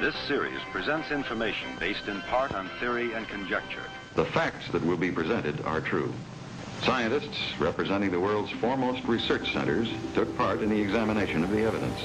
This series presents information based in part on theory and conjecture. The facts that will be presented are true. Scientists representing the world's foremost research centers took part in the examination of the evidence.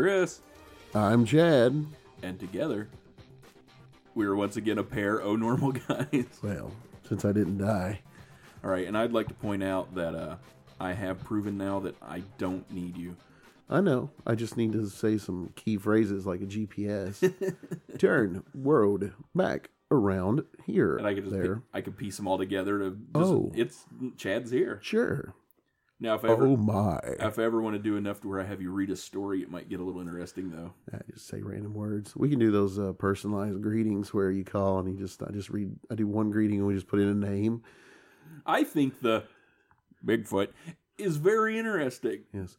Chris, I'm Chad. and together we are once again a pair of normal guys. Well, since I didn't die. All right, and I'd like to point out that uh, I have proven now that I don't need you. I know. I just need to say some key phrases like a GPS. Turn road back around here. And I could just there. pick- I could piece them all together to. Just, Oh. it's Chad's here Sure. Now. If I ever, Oh my. if I ever want to do enough to where I have you read a story, it might get a little interesting though. I just say random words. We can do those uh, personalized greetings where you call and you just I just read I do one greeting and we just put in a name. I think the Bigfoot is very interesting. Yes.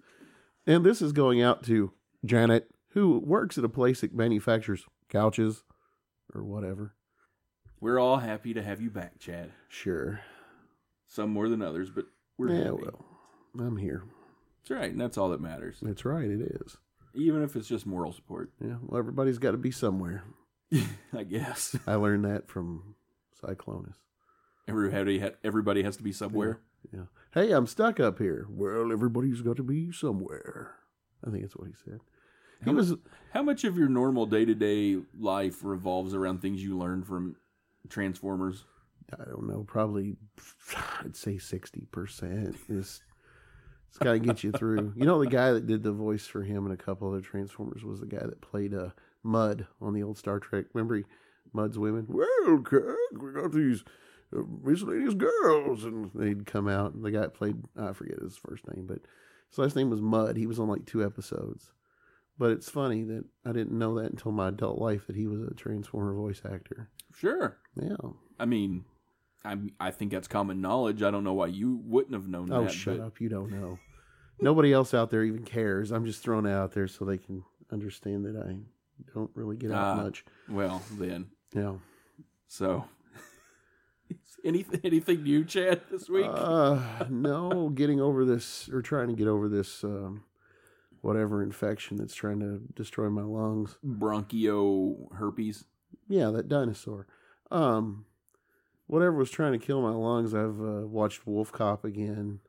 And this is going out to Janet, who works at a place that manufactures couches or whatever. We're all happy to have you back, Chad. Sure. Some more than others, but we're yeah, happy. well, I'm here. That's right, and that's all that matters. That's right, it is. Even if it's just moral support, Yeah, well, everybody's got to be somewhere. I guess. I learned that from Cyclonus. Everybody, ha- everybody has to be somewhere. Yeah. Hey, I'm stuck up here. Well, everybody's got to be somewhere. I think that's what he said. He How was How much of your normal day to day life revolves around things you learned from Transformers? I don't know, probably I'd say sixty percent. Is it's got to get you through. You know, the guy that did the voice for him and a couple other Transformers was the guy that played uh, Mudd on the old Star Trek. Remember, he, Mudd's women. Well, Kirk, we got these uh, miscellaneous girls, and they'd come out. And the guy that played I forget his first name, but his last name was Mud. He was on like two episodes. But it's funny that I didn't know that until my adult life that he was a Transformer voice actor. Sure. Yeah. I mean, I I think that's common knowledge. I don't know why you wouldn't have known Oh, that. shut but up. You don't know. Nobody else out there even cares. I'm just throwing it out there so they can understand that I don't really get out Ah. much. Well, then. Yeah. So, anything anything new, Chad, this week? Uh, no, getting over this or trying to get over this um, whatever infection that's trying to destroy my lungs. Bronchio herpes. Yeah, that dinosaur. Um, whatever was trying to kill my lungs. I've uh, watched Wolf Cop again.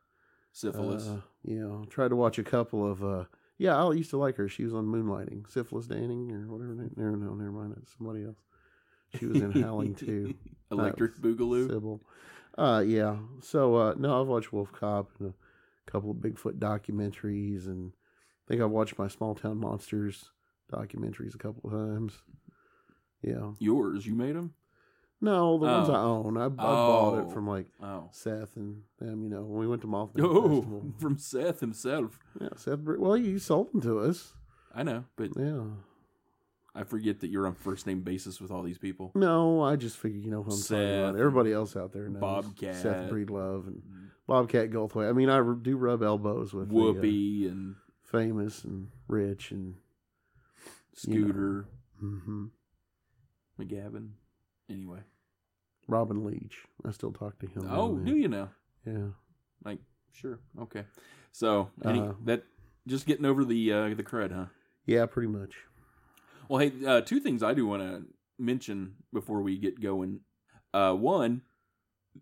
Syphilis. Uh, you know, tried to watch a couple of. Uh, yeah, I used to like her. She was on Moonlighting, Syphilis Danning or whatever. No, no, never mind. That's somebody else. She was in Howling too. Electric Boogaloo. Sybil. Uh, yeah. So uh, no, I've watched Wolf Cop and a couple of Bigfoot documentaries, and I think I've watched my Small Town Monsters documentaries a couple of times. Yeah. Yours. You made them? No, the ones Oh. I own. I, I bought Oh. it from like Oh. Seth and them. You know, when we went to Mothman Oh, Festival. from Seth himself. Yeah, Seth. Well, he sold them to us. I know, but Yeah. I forget that you're on first name basis with all these people. No, I just figured you know who I'm talking about. Everybody else out there knows Bobcat. Seth Breedlove and Bobcat Goldthwait. I mean, I do rub elbows with the, uh, Whoopi and famous and rich and Scooter hmm McGavin. Anyway. Robin Leach. I still talk to him. Oh, do you know? Yeah. Like, sure, okay. So any, Uh, that just getting over the uh, the crud, huh? Yeah, pretty much. Well, hey, uh, two things I do want to mention before we get going. Uh, one,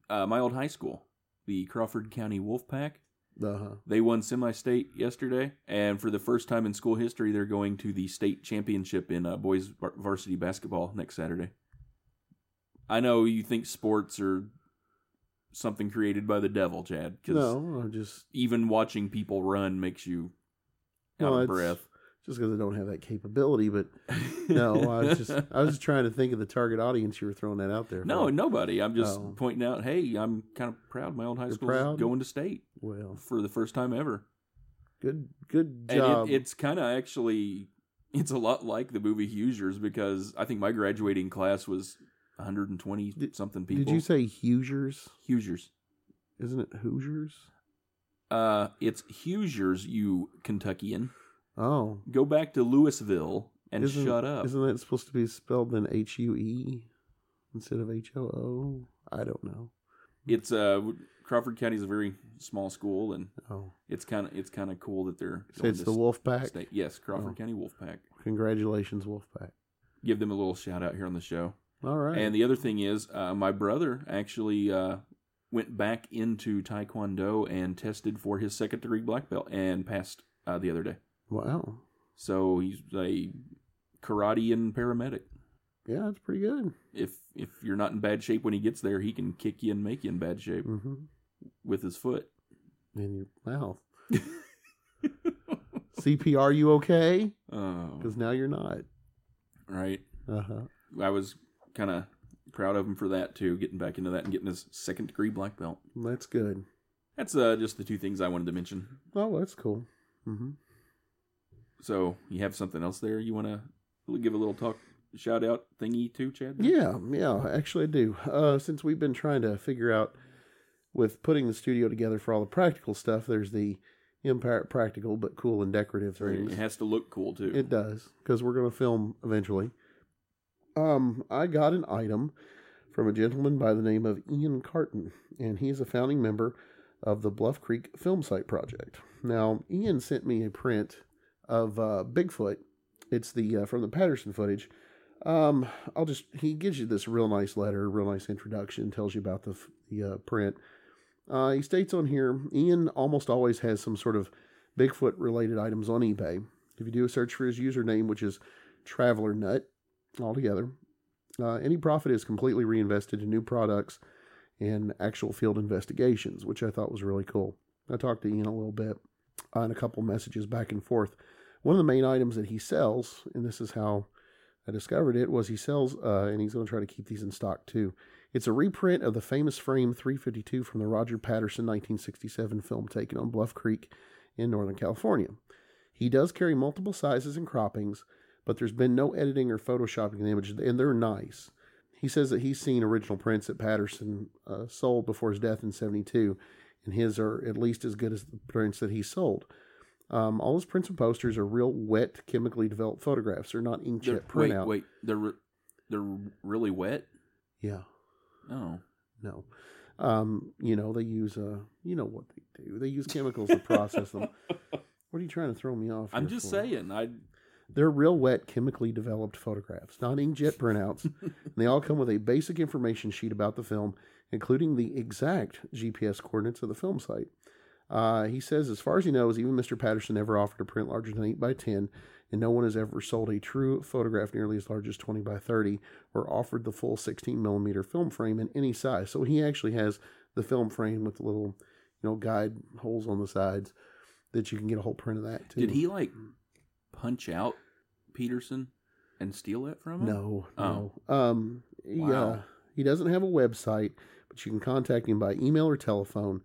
uh, my old high school, the Crawford County Wolfpack. Uh-huh. They won semi-state yesterday, and for the first time in school history, they're going to the state championship in uh, boys varsity basketball next Saturday. I know you think sports are something created by the devil, Chad. Because No, I'm just even watching people run makes you out No, of breath. just because I don't have that capability. But no, I was just I was just trying to think of the target audience you were throwing that out there. No, nobody. I'm just Oh. pointing out. Hey, I'm kind of proud. My old high school going to state Well, for the first time ever. good good and job. it, it's kind of actually it's a lot like the movie Hoosiers because I think my graduating class was 120 Did- something people. Did you say Hoosiers? Hoosiers? Isn't it Hoosiers? Uh, it's Hoosiers, you Kentuckian. Oh, Go back to Louisville and isn't, shut up. Isn't that supposed to be spelled in H U E instead of H O O? I don't know. It's uh Crawford County is a very small school, and Oh, it's kind of it's kind of cool that they're so it's the Wolfpack. state. Yes, Crawford Oh. County Wolfpack. Congratulations, Wolfpack. Give them a little shout out here on the show. All right. And the other thing is, uh, my brother actually uh, went back into Taekwondo and tested for his second degree black belt and passed uh, the other day. wow. So he's a karate and paramedic. Yeah, that's pretty good. If if you're not in bad shape when he gets there, he can kick you and make you in bad shape Mm-hmm. with his foot. In your mouth. CPR, you okay? Oh, Because now you're not. right. Uh huh. I was kind of proud of him for that too, getting back into that and getting his second degree black belt. That's good. That's uh, just the two things I wanted to mention. Oh, that's cool. Mm-hmm. So you have something else there you want to give a little talk, shout out thingy too, Chad? Yeah, yeah, actually I do. Uh, since we've been trying to figure out with putting the studio together for all the practical stuff, there's the Empire practical but cool and decorative things. It has to look cool too. It does because we're going to film eventually. Um, I got an item from a gentleman by the name of Ian Carton, and he is a founding member of the Bluff Creek Film Site Project. Now, Ian sent me a print of uh, Bigfoot. It's the uh, from the Patterson footage. Um, I'll just he gives you this real nice letter, real nice introduction, tells you about the the uh, print. Uh, he states on here, Ian almost always has some sort of Bigfoot related items on eBay. If you do a search for his username, which is Traveler Nut, altogether, uh, any profit is completely reinvested in new products and actual field investigations, which I thought was really cool. I talked to Ian a little bit on a couple messages back and forth. One of the main items that he sells, and this is how I discovered it, was he sells, uh, and he's going to try to keep these in stock too. It's a reprint of the famous frame 352 from the Roger Patterson 1967 film taken on Bluff Creek in Northern California. He does carry multiple sizes and croppings, but there's been no editing or photoshopping the images, and they're nice. He says that he's seen original prints that Patterson uh, sold before his death in 72, and his are at least as good as the prints that he sold. Um, all his prints and posters are real wet, chemically developed photographs. They're not They're- inkjet wait, wait, they're re- they're really wet. Yeah, Oh, no. Um, you know, they use, uh, you know what they do. They use chemicals to process them. What are you trying to throw me off? I'm just for? saying. I They're real wet, chemically developed photographs, not inkjet printouts. and they all come with a basic information sheet about the film, including the exact GPS coordinates of the film site. Uh, he says, as far as he knows, even Mr. Patterson never offered a print larger than 8 by 10 and no one has ever sold a true photograph nearly as large as 20 by 30 or offered the full 16 millimeter film frame in any size. So he actually has the film frame with the little, you know, guide holes on the sides that you can get a whole print of that too. did he like punch out Peterson and steal that from him? No, Oh. no. Um, he, Wow. he doesn't have a website, but you can contact him by email or telephone.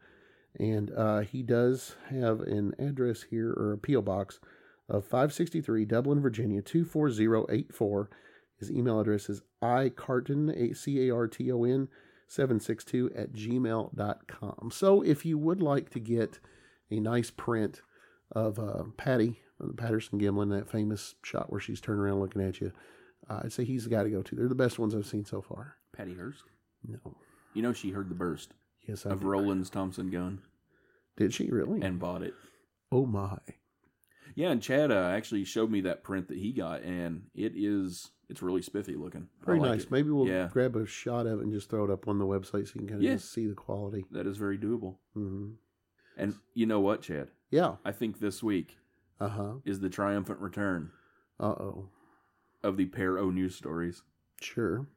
And uh, he does have an address here or a P.O. box of 563 Dublin, Virginia 24084. His email address is icarton, C A R T O N, 762 at gmail.com. So if you would like to get a nice print of uh, Patty Patterson Gimlin, that famous shot where she's turning around looking at you, uh, I'd say he's the guy to go to. They're the best ones I've seen so far. Patty Hearst. No. You know she heard the burst Yes, I of did. Roland's Thompson gun Did she really? and bought it. oh my. Yeah, and Chad uh, actually showed me that print that he got, and it is it's really spiffy looking. Very like nice. it. Maybe we'll yeah, grab a shot of it and just throw it up on the website so you can kind of Yeah. just see the quality. that is very doable. hmm And you know what, Chad? Yeah. I think this week Uh huh. is the triumphant return Uh oh. of the pair O news stories. Sure.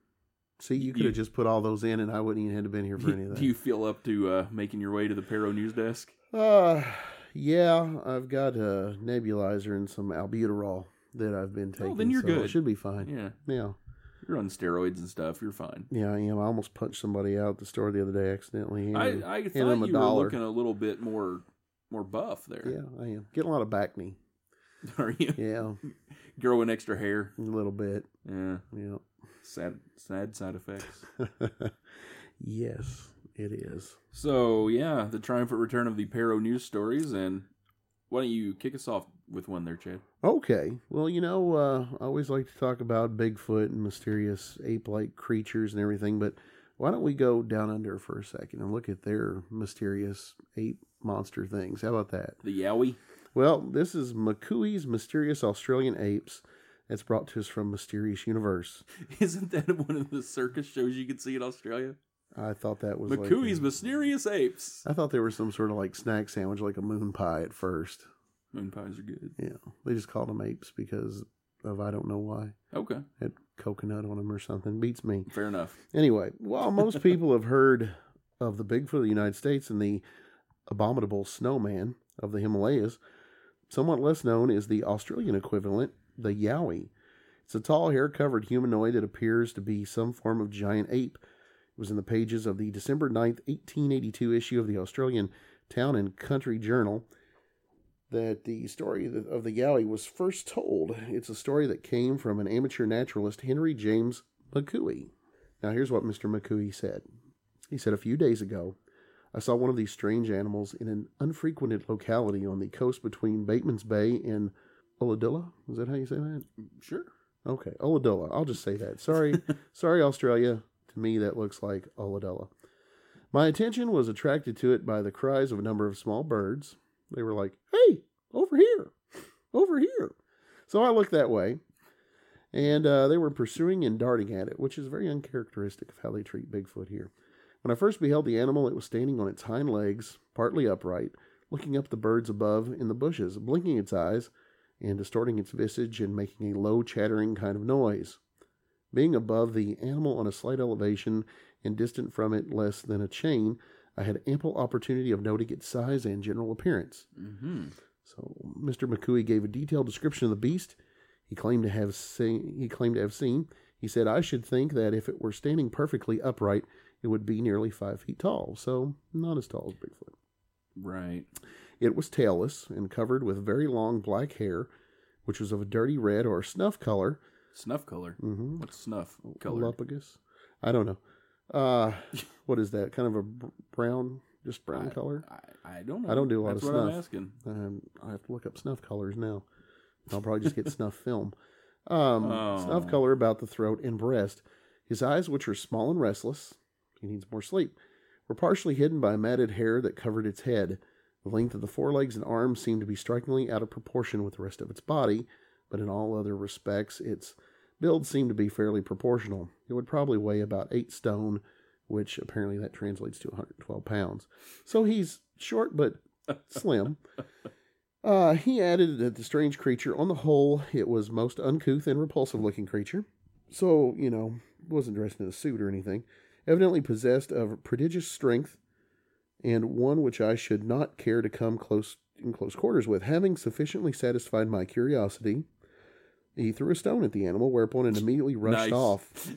See, you could have just put all those in, and I wouldn't even have been here for any of that. Do you feel up to uh, making your way to the Pair O news desk? Uh, yeah, I've got a nebulizer and some albuterol that I've been taking. Oh, then you're so good. It should be fine. Yeah, Yeah. you're on steroids and stuff. You're fine. Yeah, I am. I almost punched somebody out at the store the other day accidentally. I, I thought you were looking a little bit more more buff there. Yeah, I am. Getting a lot of back knee. Are you Yeah, growing extra hair? a little bit. Yeah, Yeah. sad sad side effects. yes, it is. So yeah, the triumphant return of the Paro news stories, and why don't you kick us off with one there, Chad? Okay. Well, you know, uh, I always like to talk about Bigfoot and mysterious ape like creatures and everything, but why don't we go down under for a second and look at their mysterious ape monster things? How about that? The Yowie. Well, this is McCooey's Mysterious Australian Apes. It's brought to us from Mysterious Universe. Isn't that one of the circus shows you can see in Australia? I thought that was like Mysterious Apes. I thought they were some sort of like snack sandwich, like a moon pie at first. Moon pies are good. Yeah, they just called them apes because of I don't know why. Okay, Had coconut on them or something. Beats me. fair enough. Anyway, while most people have heard of the Bigfoot of the United States and the abominable snowman of the Himalayas, somewhat less known is the Australian equivalent, the Yowie. It's a tall, hair covered humanoid that appears to be some form of giant ape. It was in the pages of the December 9th, 1882 issue of the Australian Town and Country Journal that the story of the Yowie was first told. It's a story that came from an amateur naturalist, Henry James McCooey. Now, here's what Mr. McCooey said. He said, A few days ago, I saw one of these strange animals in an unfrequented locality on the coast between Bateman's Bay and Ulladulla. Is that how you say that? Sure. Okay, Ulladulla. I'll just say that. Sorry, sorry, Australia. To me, that looks like Ulladulla. My attention was attracted to it by the cries of a number of small birds. They were like, "Hey, over here, over here!" So I looked that way, and uh, they were pursuing and darting at it, which is very uncharacteristic of how they treat Bigfoot here. When I first beheld the animal, it was standing on its hind legs, partly upright, looking up at the birds above in the bushes, blinking its eyes and distorting its visage and making a low chattering kind of noise. Being above the animal on a slight elevation and distant from it less than a chain, I had ample opportunity of noting its size and general appearance. Mm-hmm. So Mr. McCooey gave a detailed description of the beast. He claimed to have seen. He claimed to have seen. He said, "I should think that if it were standing perfectly upright, it would be nearly five feet tall. So not as tall as Bigfoot." Right. It was tailless and covered with very long black hair, which was of a dirty red or snuff color. Snuff color. Mm-hmm. What's snuff color? Galapagos. I don't know. Uh, what is that? Kind of a brown, just brown I- color. I, I don't know. I don't do a lot That's of what I'm snuff. asking. Um, I have to look up snuff colors now. I'll probably just get snuff film. Um, Snuff Oh. color about the throat and breast. His eyes, which are small and restless, he needs more sleep, were partially hidden by matted hair that covered its head. The length of the forelegs and arms seemed to be strikingly out of proportion with the rest of its body, but in all other respects, its build seemed to be fairly proportional. It would probably weigh about eight stone, which apparently that translates to 112 pounds. So he's short but slim. Uh, he added that the strange creature, on the whole, it was most uncouth and repulsive looking creature. So, you know, wasn't dressed in a suit or anything. Evidently possessed of prodigious strength, and one which I should not care to come close in close quarters with. Having sufficiently satisfied my curiosity, he threw a stone at the animal, whereupon it immediately rushed Nice. off,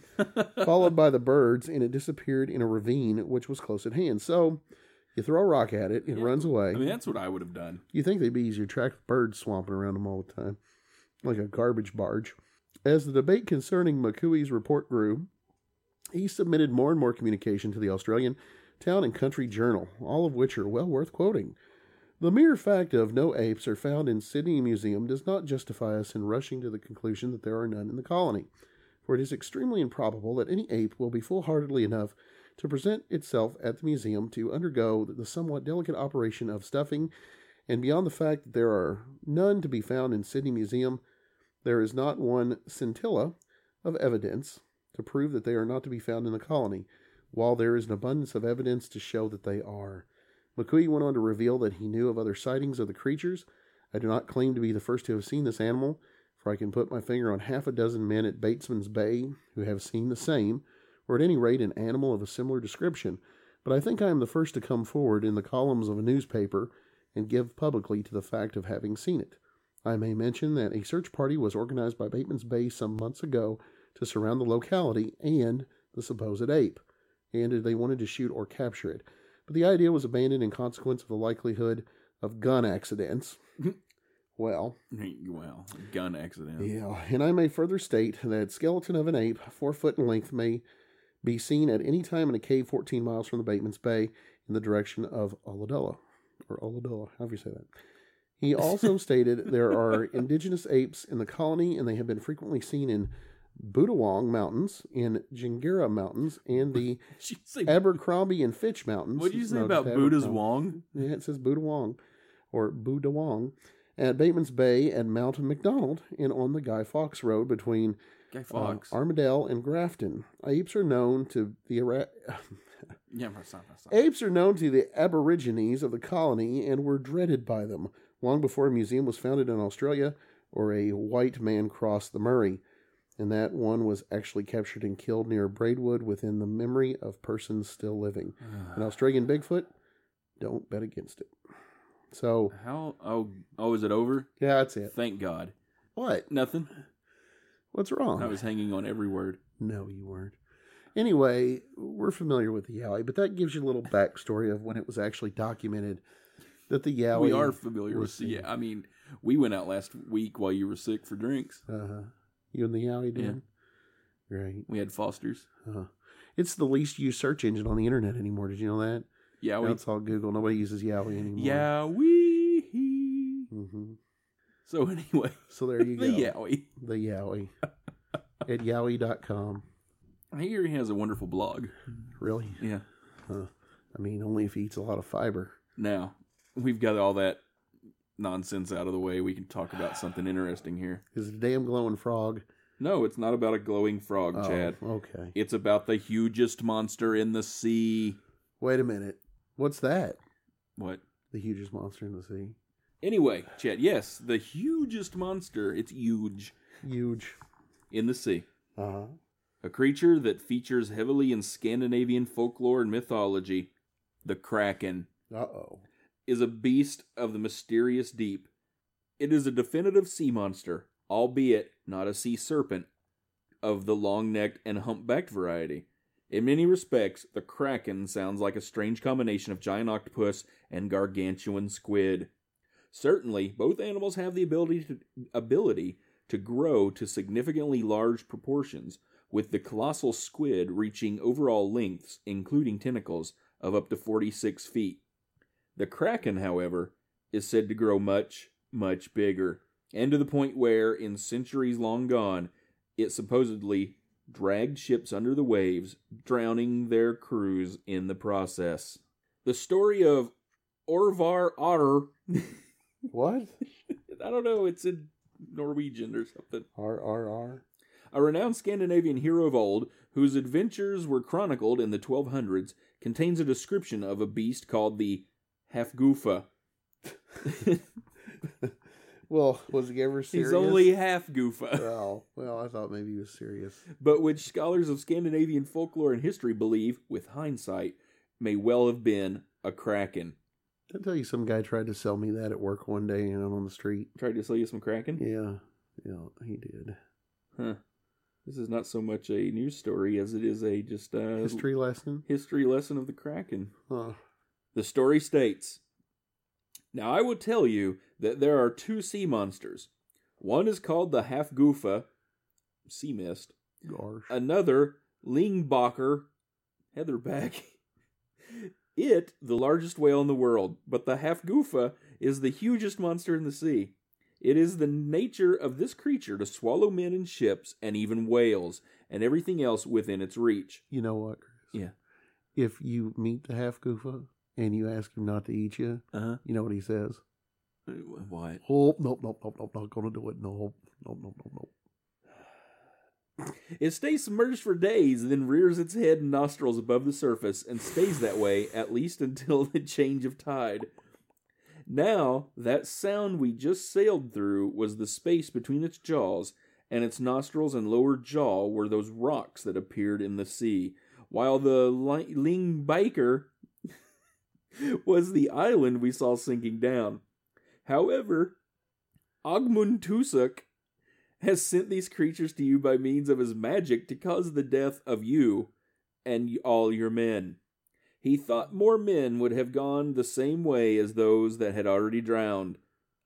followed by the birds, and it disappeared in a ravine which was close at hand. So, you throw a rock at it, it Yeah. runs away. I mean, that's what I would have done. You think they'd be easier to track birds swamping around them all the time, like a garbage barge. As the debate concerning McCooey's report grew, he submitted more and more communication to the Australian Town and Country Journal, all of which are well worth quoting. The mere fact of no apes are found in Sydney Museum does not justify us in rushing to the conclusion that there are none in the colony, for it is extremely improbable that any ape will be foolhardily enough to present itself at the museum to undergo the somewhat delicate operation of stuffing And beyond the fact that there are none to be found in Sydney Museum, there is not one scintilla of evidence to prove that they are not to be found in the colony, while there is an abundance of evidence to show that they are. McCooey went on to reveal that he knew of other sightings of the creatures. I do not claim to be the first to have seen this animal, for I can put my finger on half a dozen men at Batesman's Bay who have seen the same, or at any rate an animal of a similar description. But I think I am the first to come forward in the columns of a newspaper and give publicly to the fact of having seen it. I may mention that a search party was organized by Bateman's Bay some months ago to surround the locality and the supposed ape, and they wanted to shoot or capture it. But the idea was abandoned in consequence of the likelihood of gun accidents. well, Well, gun accident. yeah, and I may further state that skeleton of an ape, four foot in length, may be seen at any time in a cave 14 miles from the Bateman's Bay in the direction of Oladella, or Oladella, however you say that. He also stated there are indigenous apes in the colony, and they have been frequently seen in Budawong Mountains, in Jingera Mountains, and the Abercrombie and Fitch Mountains. what did you say No, about Buddha's Wong? Yeah, it says Budawong or Budawong at Bateman's Bay and Mount McDonald and on the Guy Fawkes Road between Guy uh, Fox. Armidale and Grafton. Apes are known to the Ara- yeah, my son, my son. apes are known to the Aborigines of the colony and were dreaded by them long before a museum was founded in Australia or a white man crossed the Murray. And that one was actually captured and killed near Braidwood within the memory of persons still living. An Australian Bigfoot, don't bet against it. So, How? Oh, oh, is it over? yeah, that's it. Thank God. What? Nothing. What's wrong? I was hanging on every word. No, you weren't. Anyway, we're familiar with the Yowie, but that gives you a little backstory of when it was actually documented that the Yowie. we are familiar with. Yeah, I mean, we went out last week while you were sick for drinks. Uh-huh. You and the Yowie did? Right. We had Foster's. Uh-huh. It's the least used search engine on the internet anymore. Did you know that? Yeah, we. it's all Google. Nobody uses Yowie anymore. Yowie. we. hmm So anyway, So there you go. the Yowie. The Yowie. At yowie.com. I hear he has a wonderful blog. Really? Yeah. I mean, only if he eats a lot of fiber. Now we've got all that nonsense out of the way. We can talk about something interesting here. Is a damn glowing frog? No, it's not about a glowing frog, Oh, Chad. okay. It's about the hugest monster in the sea. Wait a minute. What's that? What? The hugest monster in the sea. Anyway, Chad, yes, the hugest monster. It's huge Huge. in the sea. Uh huh. A creature that features heavily in Scandinavian folklore and mythology, the Kraken, Uh oh. is a beast of the mysterious deep. It is a definitive sea monster, albeit not a sea serpent, of the long necked and humpbacked variety. In many respects, the Kraken sounds like a strange combination of giant octopus and gargantuan squid. Certainly, both animals have the ability to, ability to grow to significantly large proportions, with the colossal squid reaching overall lengths, including tentacles, of up to 46 feet. The Kraken, however, is said to grow much, much bigger, and to the point where, in centuries long gone, it supposedly dragged ships under the waves, drowning their crews in the process. The story of Orvar Otter, What? I don't know, it's in Norwegian or something. R R R. A renowned Scandinavian hero of old, whose adventures were chronicled in the 1200s, contains a description of a beast called the Hafgufa. Well, was he ever serious? He's only half Goofa, Well, well, I thought maybe he was serious. but which scholars of Scandinavian folklore and history believe, with hindsight, may well have been a kraken. Did I tell you some guy tried to sell me that at work one day and on the street? Tried to sell you some kraken? Yeah, yeah, he did. Huh. This is not so much a news story as it is a just a History lesson. history lesson of the kraken. Huh. The story states Now I will tell you that there are two sea monsters. One is called the half goofa, sea mist. Gosh. Another, Lingbacher, heatherback. It, the largest whale in the world, but the half goofa is the hugest monster in the sea. It is the nature of this creature to swallow men and ships and even whales and everything else within its reach. You know what, Chris? Yeah. If you meet the half goofa and you ask him not to eat you, Uh huh. you know what he says? What? Oh, nope, nope, nope, nope, not gonna do it. Nope, nope, nope, nope, nope. It stays submerged for days, then rears its head and nostrils above the surface and stays that way at least until the change of tide. Now, that sound we just sailed through was the space between its jaws, and its nostrils and lower jaw were those rocks that appeared in the sea, while the Ling Baker was the island we saw sinking down. However, Ogmund Tusuk has sent these creatures to you by means of his magic to cause the death of you and all your men. He thought more men would have gone the same way as those that had already drowned,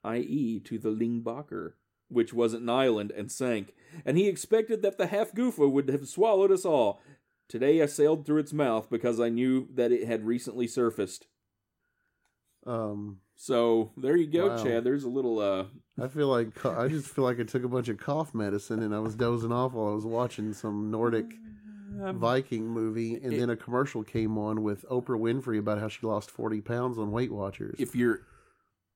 i.e., to the Lingbacher, which wasn't an island and sank, and he expected that the half Goofa would have swallowed us all. Today I sailed through its mouth because I knew that it had recently surfaced. Um, So there you go, Wow. Chad. There's a little uh I feel like I just feel like I took a bunch of cough medicine and I was dozing off while I was watching some Nordic Viking movie, and It- then a commercial came on with Oprah Winfrey about how she lost forty pounds on Weight Watchers. if you're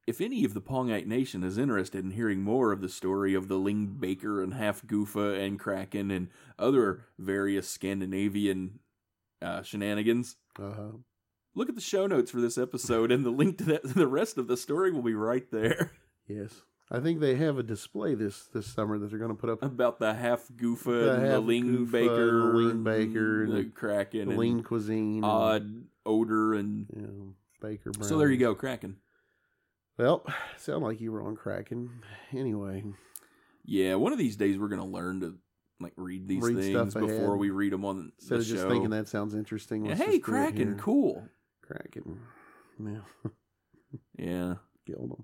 if any of the Pongite Nation is interested in hearing more of the story of the Ling Baker and Half Goofa and Kraken and other various Scandinavian uh, shenanigans, uh, look at the show notes for this episode, and the link to that, the rest of the story will be right there yes, I think they have a display this this summer that they're going to put up. about the Half Goofa The and the Half Ling Goofa Baker, the and Baker and the Kraken, The and lean cuisine, odd odor, and you know, Baker. So there you go, Kraken. Well, sound like you were on Kraken. Anyway, Yeah, one of these days we're gonna learn to like read these Read things stuff ahead. before we read them on instead the of just show. thinking that sounds interesting, Yeah, hey, Kraken, cool. Kraken, yeah, Yeah, killed them.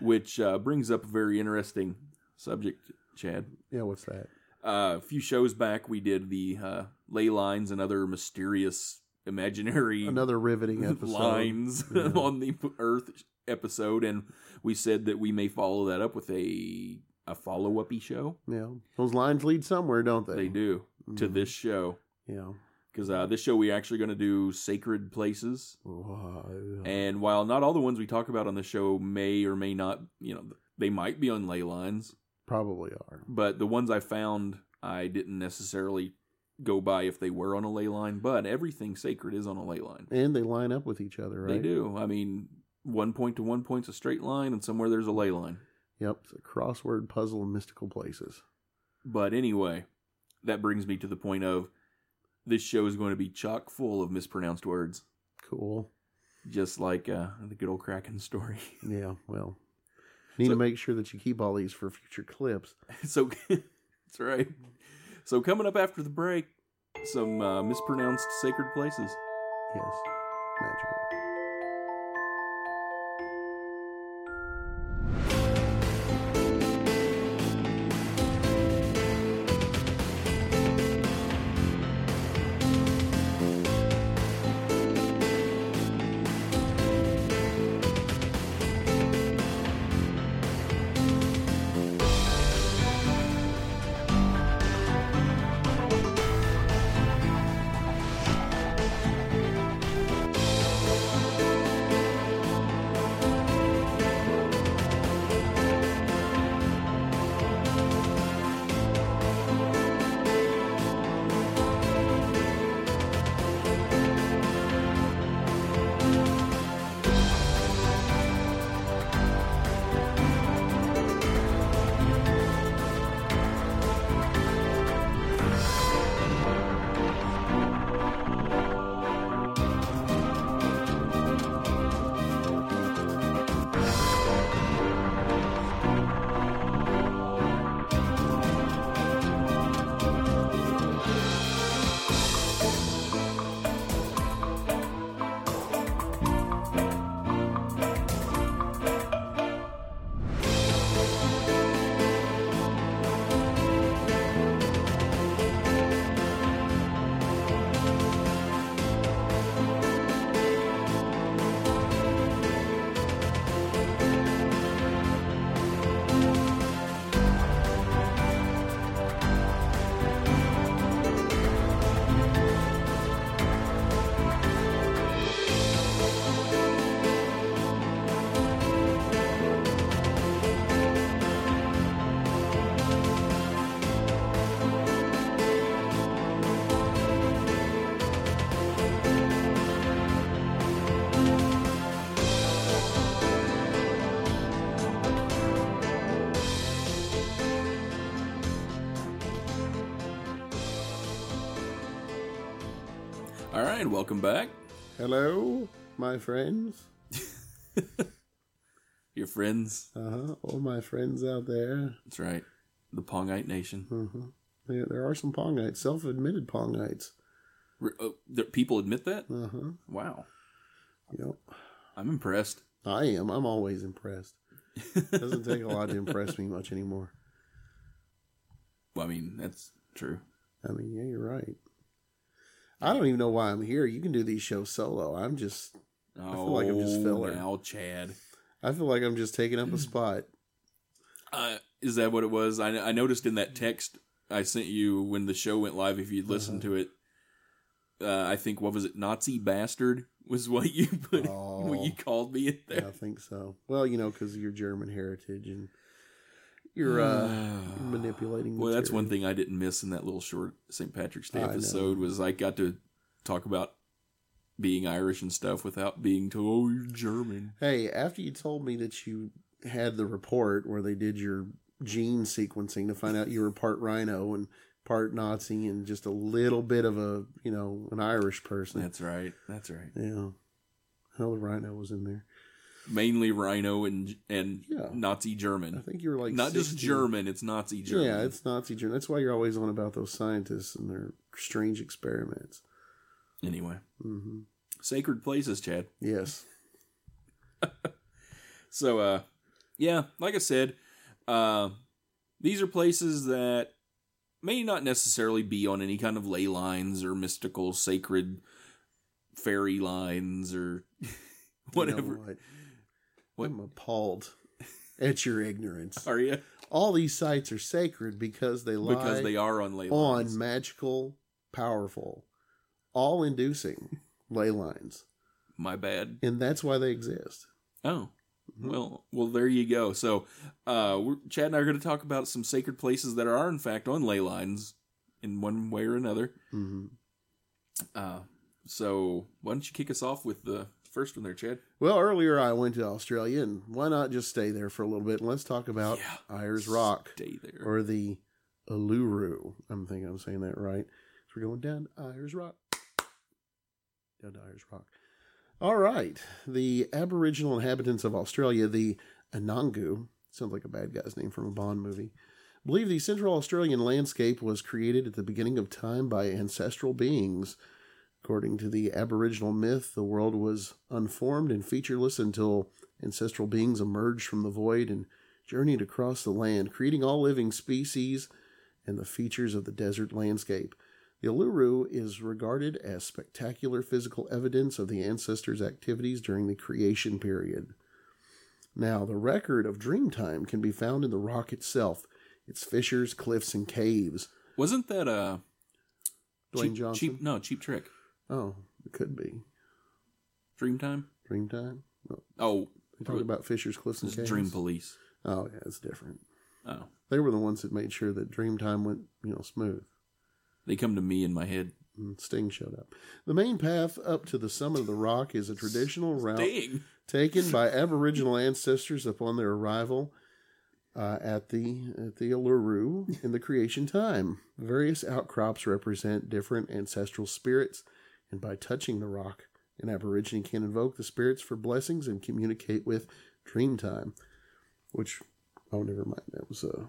which uh, brings up a very interesting subject, Chad. Yeah, what's that? Uh, a few shows back, we did the uh, ley lines and other mysterious, imaginary Another riveting episode. lines Yeah. on the Earth episode, and we said that we may follow that up with a a follow uppy show. Yeah, those lines lead somewhere, don't they? They do to Mhm. this show Yeah. Because uh, this show we actually going to do sacred places. Wow. And while not all the ones we talk about on the show may or may not, you know, they might be on ley lines, Probably are. but the ones I found, I didn't necessarily go by if they were on a ley line. But everything sacred is on a ley line. And they line up with each other, right? They do. I mean, one point to one point's a straight line, and somewhere there's a ley line. Yep. It's a crossword puzzle in mystical places. But anyway, that brings me to the point of this show is going to be chock full of mispronounced words, Cool. just like uh, the good old Kraken story. Yeah. Well, need So- to make sure that you keep all these for future clips. so that's right. So coming up after the break, some uh, mispronounced sacred places. Yes. Magical. Welcome back. Hello, my friends. Your friends. Uh huh. All my friends out there. That's right. The Pongite Nation. Uh-huh. There, there are some Pongites, self-admitted Pongites. Re- oh, people admit that? Uh huh. Wow. Yep. I'm impressed. I am. I'm always impressed. Doesn't take a lot to impress me much anymore. Well, I mean, that's true. I mean, yeah, you're right. I don't even know why I'm here. You can do these shows solo. I'm just. Oh, feel like I'm just filler. Now, Chad. I feel like I'm just taking up a spot. Uh, is that what it was? I, I noticed in that text I sent you when the show went live, if you'd listened Uh-huh. to it, uh, I think, what was it? Nazi bastard was what you put, what you Oh. called me in Yeah, there. I think so. Well, you know, because of your German heritage and you're uh, manipulating. Well, that's one thing I didn't miss in that little short St. Patrick's Day I know. episode was I got to talk about being Irish and stuff without being told, oh, you're German. Hey, after you told me that you had the report where they did your gene sequencing to find out you were part rhino and part Nazi and just a little bit of a, you know, an Irish person. That's right. That's right. yeah. Hell, the rhino was in there. Mainly Rhino and and Yeah. Nazi German. I think you're like Not just German, it's Nazi German. Yeah, it's Nazi German. That's why you're always on about those scientists and their strange experiments. Anyway, hmm sacred places, Chad. Yes. So, uh, yeah, like I said, uh, these are places that may not necessarily be on any kind of ley lines or mystical, sacred fairy lines or You know whatever. what? What? I'm appalled at your ignorance. Are you? All these sites are sacred because they lie Because they are on ley on lines. magical, powerful, all inducing ley lines. My bad. And that's why they exist. Oh. Mm-hmm. Well, well, there you go. So, uh, we're, Chad and I are going to talk about some sacred places that are, in fact, on ley lines in one way or another. hmm Uh, so, why don't you kick us off with the first one there, Chad? Well, earlier I went to Australia, and why not just stay there for a little bit and let's talk about Yeah. Ayers Rock Stay there. or the Uluru. I'm thinking I'm saying that right. So we're going down to Ayers Rock. Down to Ayers Rock. All right. The Aboriginal inhabitants of Australia, the Anangu, sounds like a bad guy's name from a Bond movie, believe the Central Australian landscape was created at the beginning of time by ancestral beings. According to the Aboriginal myth, the world was unformed and featureless until ancestral beings emerged from the void and journeyed across the land, creating all living species and the features of the desert landscape. The Uluru is regarded as spectacular physical evidence of the ancestors' activities during the creation period. Now, the record of Dreamtime can be found in the rock itself, its fissures, cliffs, and caves. Wasn't that a Dwayne cheap, Johnson? cheap? No, cheap trick. Oh, it could be. Dreamtime. Dreamtime? No, Oh, they talk about Fisher's cliffs, and caves. Dream Police. Oh, yeah, it's different. Oh, They were the ones that made sure that Dreamtime went, you know, smooth. they come to me in my head. And Sting showed up. The main path up to the summit of the rock is a traditional route taken by Aboriginal ancestors upon their arrival uh, at the at the Uluru in the creation time. Various outcrops represent different ancestral spirits, and by touching the rock, an Aborigine can invoke the spirits for blessings and communicate with Dreamtime. Which, oh, never mind. That was uh,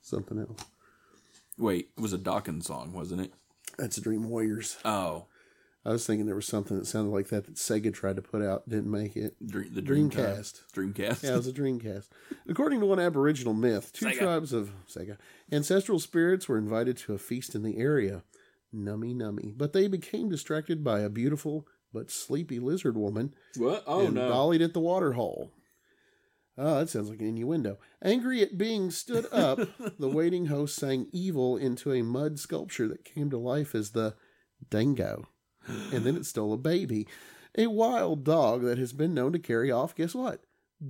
something else. Wait, it was a Dawkins song, wasn't it? That's a Dream Warriors. Oh, I was thinking there was something that sounded like that that Sega tried to put out, didn't make it. Dream, the Dreamcast. Dreamcast. Dreamcast. Yeah, it was a Dreamcast. According to one Aboriginal myth, two Sega. tribes of Sega ancestral spirits were invited to a feast in the area. Nummy nummy. But they became distracted by a beautiful but sleepy lizard woman what? Oh and no. dollied at the water hole. Oh, that sounds like an innuendo. Angry at being stood up, the waiting host sang evil into a mud sculpture that came to life as the dingo. And then it stole a baby. A wild dog that has been known to carry off, guess what?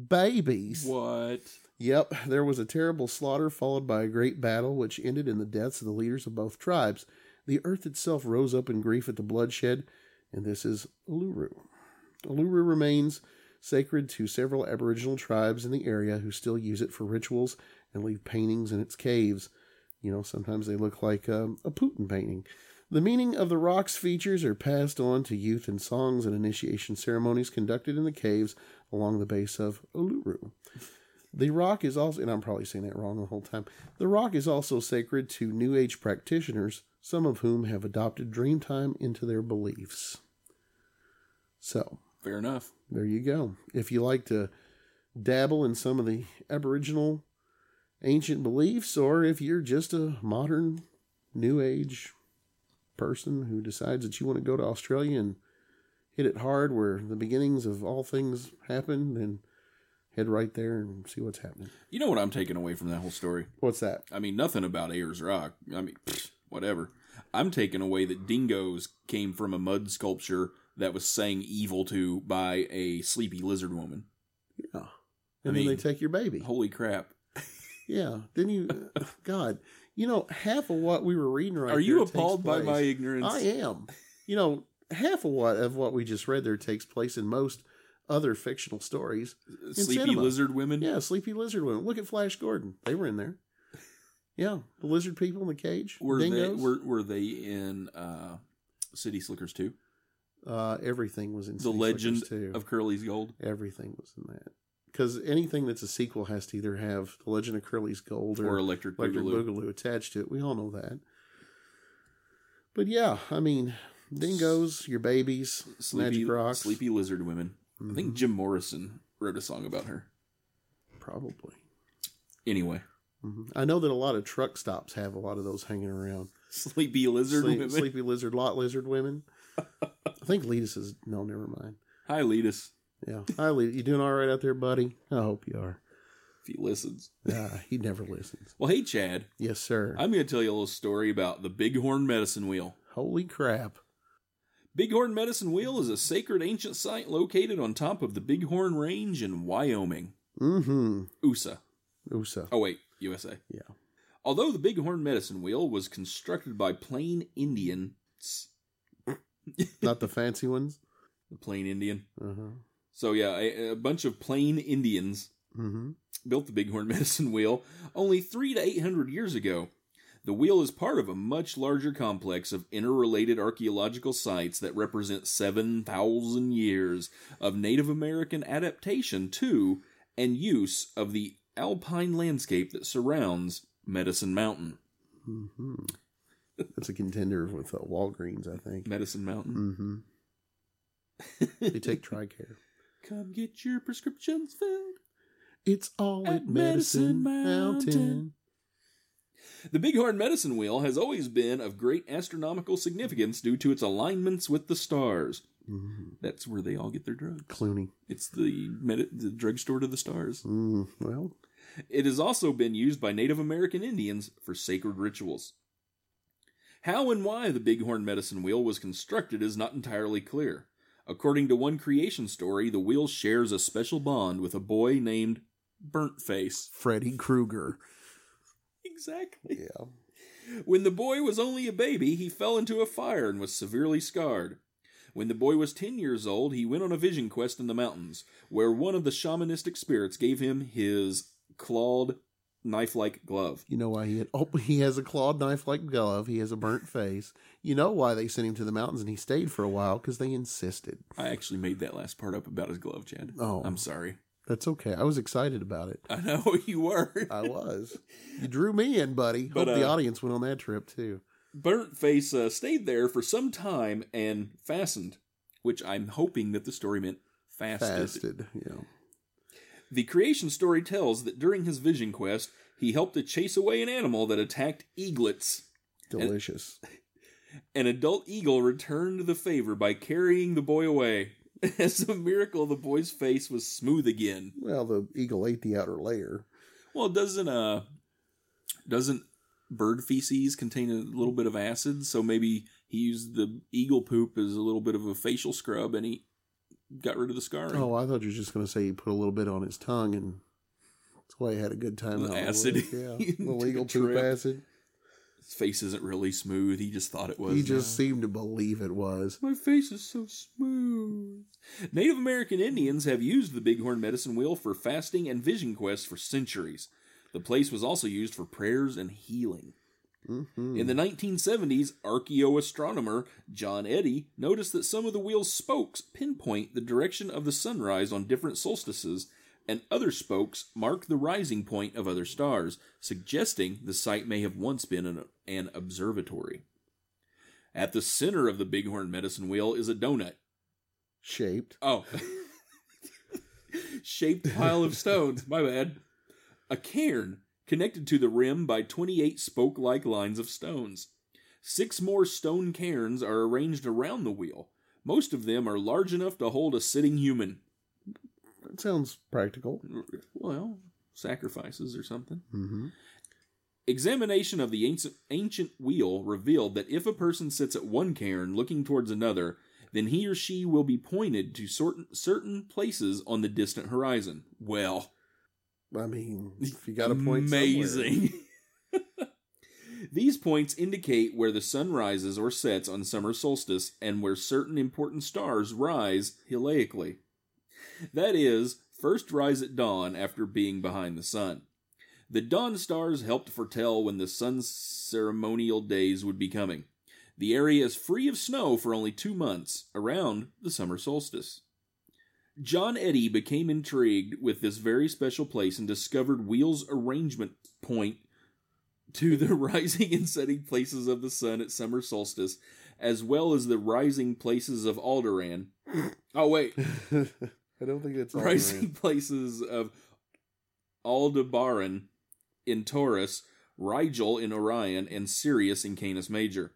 Babies. What? Yep, there was a terrible slaughter followed by a great battle which ended in the deaths of the leaders of both tribes. The earth itself rose up in grief at the bloodshed, and this is Uluru. Uluru remains sacred to several Aboriginal tribes in the area who still use it for rituals and leave paintings in its caves. You know, sometimes they look like um, a Putin painting. The meaning of the rock's features are passed on to youth in songs and initiation ceremonies conducted in the caves along the base of Uluru. The rock is also, and I'm probably saying that wrong the whole time, the rock is also sacred to New Age practitioners, some of whom have adopted Dreamtime into their beliefs. So, Fair enough. there you go. If you like to dabble in some of the Aboriginal ancient beliefs, or if you're just a modern New Age person who decides that you want to go to Australia and hit it hard where the beginnings of all things happen, then head right there and see what's happening. You know what I'm taking away from that whole story? What's that? I mean, nothing about Ayers Rock. I mean, pfft, whatever. I'm taking away that dingoes came from a mud sculpture that was saying evil to by a sleepy lizard woman. Yeah. I And mean- then they take your baby. Holy crap. Yeah. Then you, God, you know, half of what we were reading right Are you appalled by my ignorance? I am. You know, half of what of what we just read there takes place in most other fictional stories. Sleepy cinema. lizard women? Yeah, sleepy lizard women. Look at Flash Gordon. They were in there. Yeah, the lizard people in the cage. Were they were were they in uh, City Slickers too? uh, everything was in The City Legend too. of Curly's Gold. everything was in that. Because anything that's a sequel has to either have the Legend of Curly's Gold or, Or Electric Electric Boogaloo. Boogaloo attached to it. We all know that. But yeah, I mean, dingoes, your babies, Sleepy, magic rocks, sleepy lizard women. I Mm-hmm. think Jim Morrison wrote a song about her. probably. Anyway, Mhm. I know that a lot of truck stops have a lot of those hanging around. sleepy lizard Sleep- women. sleepy lizard, lot lizard women. I think Letus is no, never mind. Hi, Letus, Yeah, hi, Letus. You doing all right out there, buddy? I hope you are. if he listens. Yeah, he never listens. Well, hey, Chad. Yes, sir. I'm going to tell you a little story about the Bighorn Medicine Wheel. Holy crap! Bighorn Medicine Wheel is a sacred ancient site located on top of the Bighorn Range in Wyoming, Mm-hmm. USA. USA. Oh, wait, USA. Yeah. Although the Bighorn Medicine Wheel was constructed by Plain Indians, Not the fancy ones. the Plain Indian. Uh-huh. So, yeah, a, a bunch of Plain Indians Mm-hmm. built the Bighorn Medicine Wheel only three to eight hundred years ago. The wheel is part of a much larger complex of interrelated archaeological sites that represent 7,000 years of Native American adaptation to and use of the alpine landscape that surrounds Medicine Mountain. Mm-hmm. That's a contender with uh, Walgreens, I think. Medicine Mountain. Mm-hmm. They take Tricare. Come get your prescriptions filled. It's all At at Medicine Medicine Mountain. Mountain. The Bighorn Medicine Wheel has always been of great astronomical significance due to its alignments with the stars. Mhm. That's where they all get their drugs. Clooney. It's the med- the drugstore to the stars. Mm, well, It has also been used by Native American Indians for sacred rituals. How and why the Bighorn Medicine Wheel was constructed is not entirely clear. According to one creation story, the wheel shares a special bond with a boy named Burnt Face. Freddy Krueger. Exactly. Yeah. When the boy was only a baby, he fell into a fire and was severely scarred. When the boy was 10 years old, he went on a vision quest in the mountains, where one of the shamanistic spirits gave him his clawed, knife like glove. You know why he had? Oh, he has a clawed knife-like glove. He has a burnt face. You know why they sent him to the mountains and he stayed for a while because they insisted. I actually made that last part up about his glove, Chad. Oh. I'm sorry. That's okay. I was excited about it. I know you were. I was. You drew me in, buddy. But, Hope the uh, audience went on that trip too. Burnt Face uh, stayed there for some time and fastened, which I'm hoping that the story meant fasted. Fasted. Yeah. The creation story tells that during his vision quest, he helped to chase away an animal that attacked eaglets. Delicious. An adult eagle returned the favor by carrying the boy away. As a miracle, the boy's face was smooth again. Well, the eagle ate the outer layer. Well, doesn't uh doesn't bird feces contain a little bit of acid? So maybe he used the eagle poop as a little bit of a facial scrub, and he got rid of the scarring. Oh, I thought you were just going to say he put a little bit on his tongue and that's why he had a good time. The out in the acid. Yeah. He little took eagle poop trip. acid. His face isn't really smooth. He just thought it was. He just now. seemed to believe it was. My face is so smooth. Native American Indians have used the Bighorn Medicine Wheel for fasting and vision quests for centuries. The place was also used for prayers and healing. Mhm. In the 1970s, archaeoastronomer John Eddy noticed that some of the wheel's spokes pinpoint the direction of the sunrise on different solstices, and other spokes mark the rising point of other stars, suggesting the site may have once been an, an observatory. At the center of the Bighorn medicine wheel is a donut. Shaped. Oh. Shaped pile of stones. My bad. A cairn connected to the rim by 28 spoke like lines of stones. Six more stone cairns are arranged around the wheel. Most of them are large enough to hold a sitting human. That sounds practical. Well, sacrifices or something. hmm Examination of the ancient, ancient wheel revealed that if a person sits at one cairn looking towards another, then he or she will be pointed to certain, certain places on the distant horizon. Well, I mean, if you got a point, amazing. These points indicate where the sun rises or sets on summer solstice and where certain important stars rise heliacally. That is, first rise at dawn after being behind the sun. The dawn stars helped foretell when the sun's ceremonial days would be coming. The area is free of snow for only two months, around the summer solstice. John Eddy became intrigued with this very special place and discovered Wheel's arrangement point to the rising and setting places of the sun at summer solstice, as well as the rising places of Alderan. Oh, wait. I don't think it's rising places of Aldebaran in Taurus, Rigel in Orion, and Sirius in Canis Major.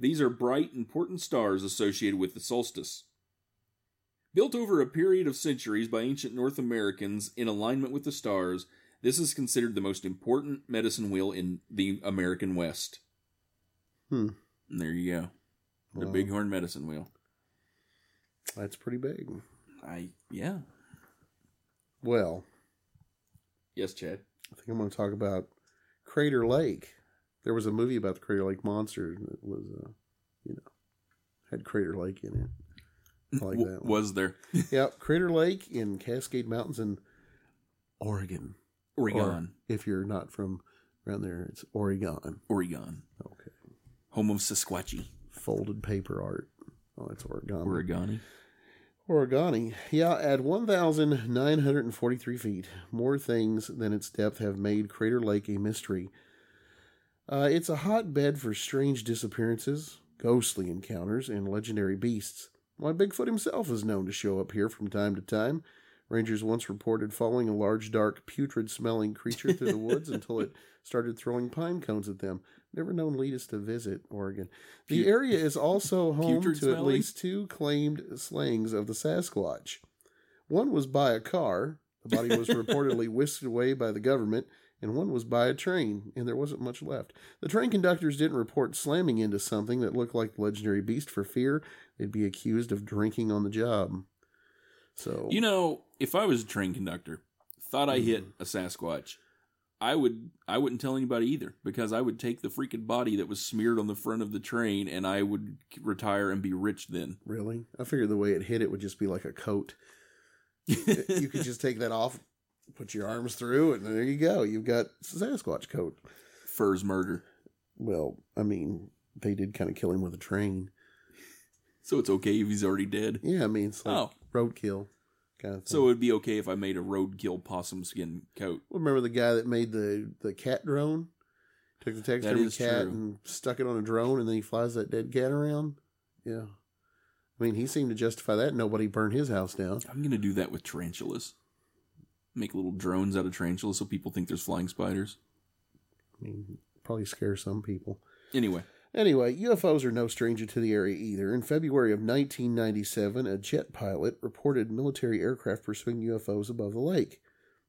These are bright, important stars associated with the solstice. Built over a period of centuries by ancient North Americans in alignment with the stars, this is considered the most important medicine wheel in the American West. Hmm. And there you go. The Wow. Bighorn Medicine Wheel. That's pretty big. I yeah. Well, Yes, Chad. I think I'm going to talk about Crater Lake. There was a movie about the Crater Lake monster that was, uh, you know, had Crater Lake in it. I like that one. was there Yep, Crater Lake in Cascade Mountains in Oregon. Oregon? Or if you're not from around there, it's Oregon. Oregon. Okay. Home of Sasquatchy. Folded paper art. Oh, it's Oregon. Oregoni. Oregoni. Yeah, at 1,943 feet, more things than its depth have made Crater Lake a mystery. Uh, it's a hotbed for strange disappearances, ghostly encounters, and legendary beasts. Why, Bigfoot himself is known to show up here from time to time. Rangers once reported following a large, dark, putrid smelling creature through the woods until it started throwing pine cones at them. Never known lead us to visit Oregon. The Pu- area is also home to Putrid at least two claimed slayings of the Sasquatch. One was by a car, the body was reportedly whisked away by the government, and one was by a train, and there wasn't much left. The train conductors didn't report slamming into something that looked like the legendary beast for fear they'd be accused of drinking on the job. So You know, if I was a train conductor, thought I hit mm-hmm. a Sasquatch, I would I wouldn't tell anybody either because I would take the freaking body that was smeared on the front of the train and I would retire and be rich then. really, I figured the way it hit it would just be like a coat. you could just take that off, put your arms through, and there you go. You've got Sasquatch coat. Furs murder. Well, I mean, they did kind of kill him with a train. So it's okay if he's already dead. Yeah, I mean, it's like Oh. roadkill kind of thing. So it'd be okay if I made a roadkill possum skin coat. Well, remember the guy that made the the cat drone? Took the taxidermy is cat true. and stuck it on a drone, and then he flies that dead cat around. Yeah, I mean, he seemed to justify that. Nobody burned his house down. I'm gonna do that with tarantulas. Make little drones out of tarantulas so people think there's flying spiders. I mean, probably scare some people. Anyway, Anyway, UFOs are no stranger to the area either. In February of 1997, a jet pilot reported military aircraft pursuing UFOs above the lake.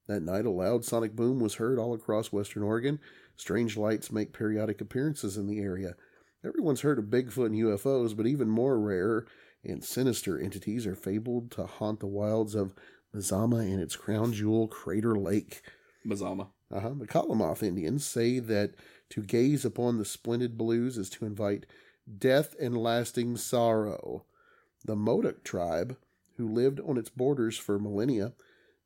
That night, a loud sonic boom was heard all across western Oregon. Strange lights make periodic appearances in the area. Everyone's heard of Bigfoot and UFOs, but even more rare and sinister entities are fabled to haunt the wilds of Mazama and its crown jewel, Crater Lake. Mazama. Uh-huh. The Klamath Indians say that to gaze upon the splendid blues is to invite death and lasting sorrow. The Modoc tribe, who lived on its borders for millennia,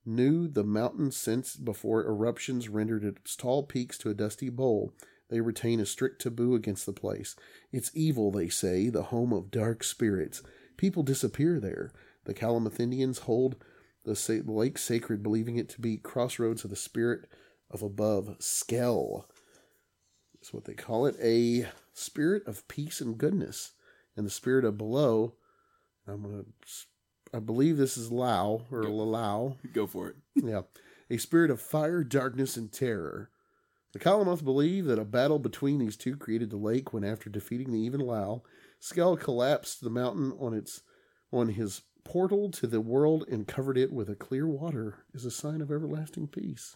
knew the mountain since before eruptions rendered its tall peaks to a dusty bowl. They retain a strict taboo against the place. It's evil, they say, the home of dark spirits. People disappear there. The Klamath Indians hold the, sa- lake sacred, believing it to be crossroads of the spirit of above, Skell. That's what they call it. A spirit of peace and goodness. And the spirit of below, I'm to, I believe this is Llao or Llao. Go for it. Yeah. A spirit of fire, darkness, and terror. The Klamath believe that a battle between these two created the lake when, after defeating the even Llao, Skell collapsed the mountain on its on his portal to the world and covered it with a clear water as a sign of everlasting peace.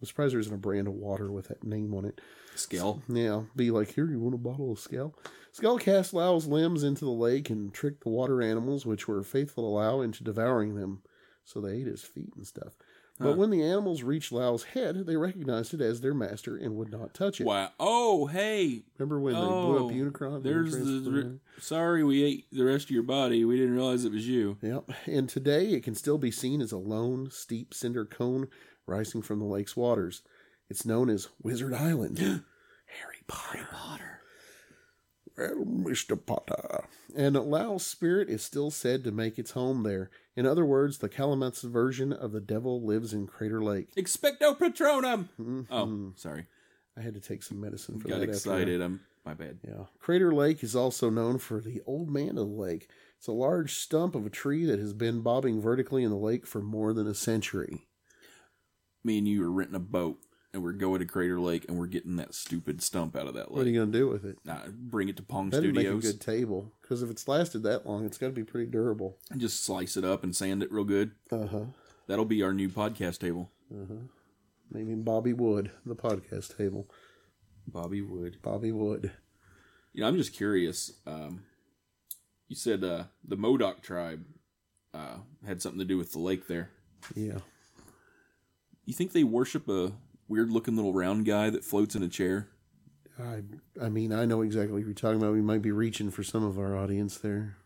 I'm surprised there isn't a brand of water with that name on it. Scale. Yeah, be like, here, you want a bottle of scale? Skell cast Llao's limbs into the lake and tricked the water animals, which were faithful to Llao, into devouring them. So they ate his feet and stuff. But when the animals reached Llao's head, they recognized it as their master and would not touch it. Wow. Oh, hey. Remember when they blew Oh, up Unicron? There's the. Sorry, we ate the rest of your body. We didn't realize it was you. Yep. And today it can still be seen as a lone, steep cinder cone rising from the lake's waters. It's known as Wizard Island. Harry Potter. Harry Potter. Well, Mr. Potter. And Llao's spirit is still said to make its home there. In other words, the Klamath's version of the devil lives in Crater Lake. Expecto Patronum. Mhm. Oh, sorry. I had to take some medicine for Got that. that. excited. I'm my bad. Yeah. Crater Lake is also known for the Old Man of the Lake. It's a large stump of a tree that has been bobbing vertically in the lake for more than a century. Me and you are renting a boat, and we're going to Crater Lake, and we're getting that stupid stump out of that lake. What are you going to do with it? Nah, bring it to Pong That'd make a good table because if it's lasted that long, it's got to be pretty durable. and just slice it up and sand it real good. Uh huh. That'll be our new podcast table. Uh huh. Maybe Bobby Wood, the podcast table. Bobby Wood. Bobby Wood. You know, I'm just curious. Um, you said uh, the Modoc tribe uh, had something to do with the lake there. Yeah. You think they worship a weird looking little round guy that floats in a chair? I I mean, I know exactly what you're talking about. We might be reaching for some of our audience there.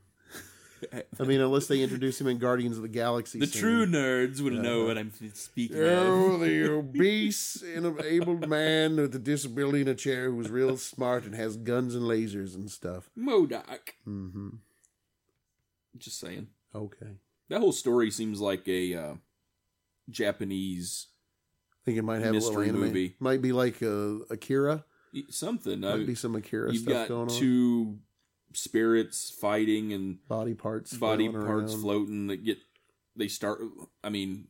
I mean, unless they introduce him in Guardians of the Galaxy. The scene. true nerds will know what I'm speaking of. Oh, the obese and abled man with a disability in a chair who's real smart and has guns and lasers and stuff. Modoc. Mm-hmm. Just saying. Okay. That whole story seems like a uh, Japanese I think it might have a little anime. movie. Might be like uh, Akira. something. Might Uh, be some Akira you've stuff got going on. two spirits fighting and body parts. body parts around. floating that get they start i mean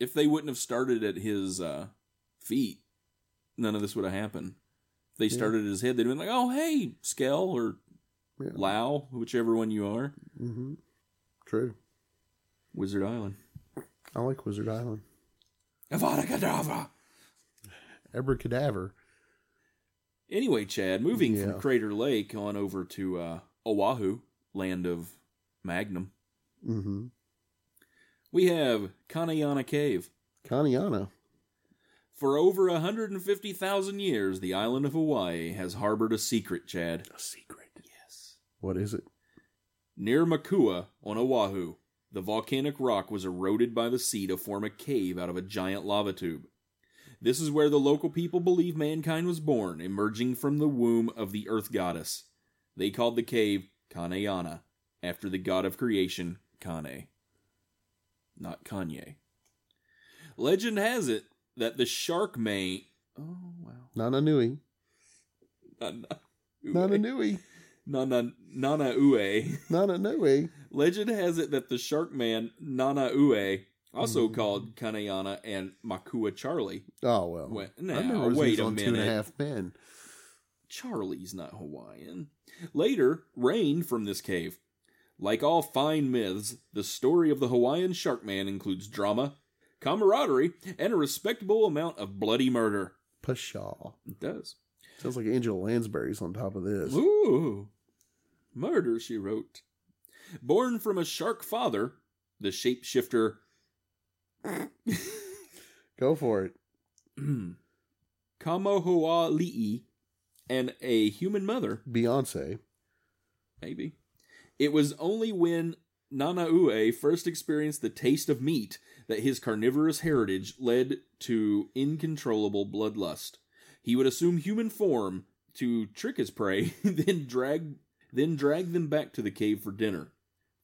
if they wouldn't have started at his uh feet none of this would have happened if they Yeah. started at his head they'd been like oh hey skell or Yeah. llao whichever one you are Mm-hmm. True. wizard island I like Wizard Island. avada kedavra Abracadaver. anyway chad moving Yeah. from crater lake on over to uh oahu land of magnum Mm-hmm. we have kaneana cave Kaneana. For over 150,000 years, the island of Hawaii has harbored a secret, Chad. A secret. Yes. What is it? Near Makua on Oahu, the volcanic rock was eroded by the sea to form a cave out of a giant lava tube. This is where the local people believe mankind was born, emerging from the womb of the earth goddess. They called the cave Kaneana, after the god of creation, Kane. Not Kanye. Legend has it that the shark may. Oh, wow. Nana Nui. Nana Nana Nui. Nana, Nana Ue. Nana Nui. Legend has it that the shark man Nanaue, also Mm. called Kaneana and Makua Charlie. Oh well. I now, remember he wait a on Two minute. Half Men. Charlie's not Hawaiian. Later, reigned from this cave. Like all fine myths, the story of the Hawaiian shark man includes drama, camaraderie, and a respectable amount of bloody murder. Pshaw. It does. Sounds like Angela Lansbury's on top of this. Ooh. Murder, she wrote. Born from a shark father, the shapeshifter Go for it. Kamohoali'i, and a human mother, Beyonce. maybe. It was only when Nanaue first experienced the taste of meat that his carnivorous heritage led to incontrollable bloodlust. He would assume human form to trick his prey, then drag then drag them back to the cave for dinner.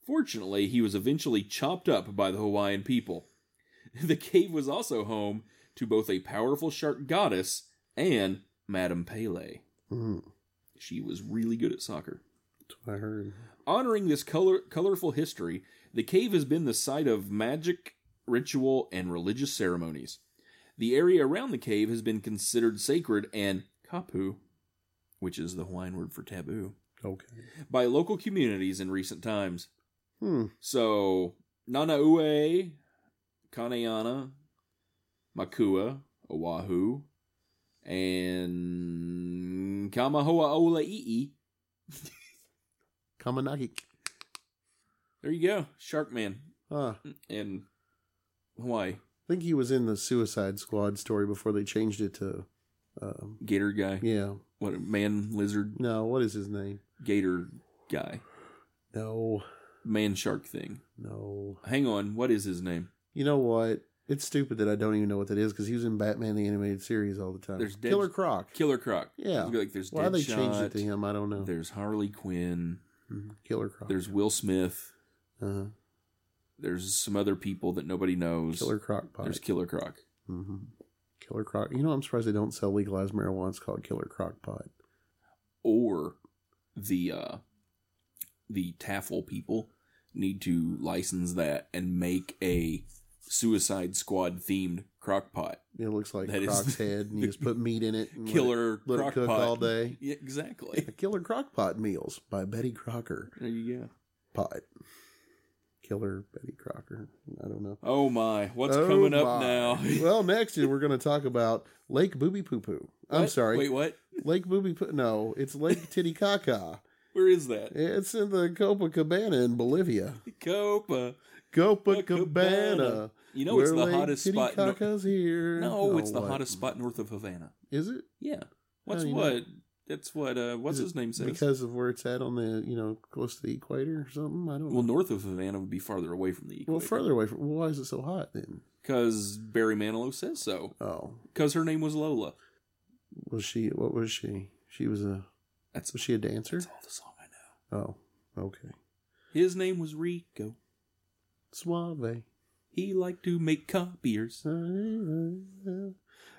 Fortunately, he was eventually chopped up by the Hawaiian people. The cave was also home to both a powerful shark goddess and Madame Pele. Mm, She was really good at soccer. that's what I heard. Honoring this color, colorful history, the cave has been the site of magic, ritual, and religious ceremonies. The area around the cave has been considered sacred and kapu, which is the Hawaiian word for taboo, Okay. by local communities in recent times. Hmm. So, Nanaue, Kaneana, Makua, Oahu, and Kamahoa Ola Kamahoa'ola'i'i. Kamanaki. There you go, Sharkman Ah, in Hawaii. I think he was in the Suicide Squad story before they changed it to. Um, Gator guy. yeah. What man lizard No, what is his name? gator guy. No, Man shark thing. no. Hang on, what is his name? You know what? It's stupid that I don't even know what that is because he was in Batman the animated series all the time. There's Dead- Killer Croc. Killer Croc. Yeah. Like there's Why they Deadshot, changed it to him, I don't know. There's Harley Quinn. Mhm. Killer Croc. There's Will Smith. uh, There's some other people that nobody knows. Killer Croc pot. There's Killer Croc. hmm Killer Croc. You know, I'm surprised they don't sell legalized marijuana. It's called Killer Croc pot. Or the uh the Taffel people need to license that and make a Suicide Squad themed crock pot. It looks like That Croc's head, and you just put meat in it. And let it- Killer let it, cook pot. all day. Yeah, exactly. Killer Crock Pot Meals by Betty Crocker. There you go. Pot. Killer Betty Crocker. I don't know. Oh my, what's Oh coming up now? well, next we're going to talk about Lake Booby Poo Poo. I'm sorry. Wait, what? Lake Booby Poo. No, it's Lake Titicaca. Where is that? It's in the Copacabana in Bolivia. Copa. Copacabana. You know it's where the Lake hottest spot. Titicaca's here. no, it's Oh, the what? hottest spot north of Havana. Is it? Yeah. What's do you know? what? That's what. Uh, what's Is his name says? Because of where it's at on the, you know, close to the equator or something. I don't well, know. north of Havana would be farther away from the equator. Well, further away from. Well, why is it so hot then? Because Barry Manilow says so. Oh, Because her name was Lola. was she? What was she? She was a. That's, Was she a dancer? that's all the song I know. Oh, okay. His name was Rico. Suave. He liked to make copiers.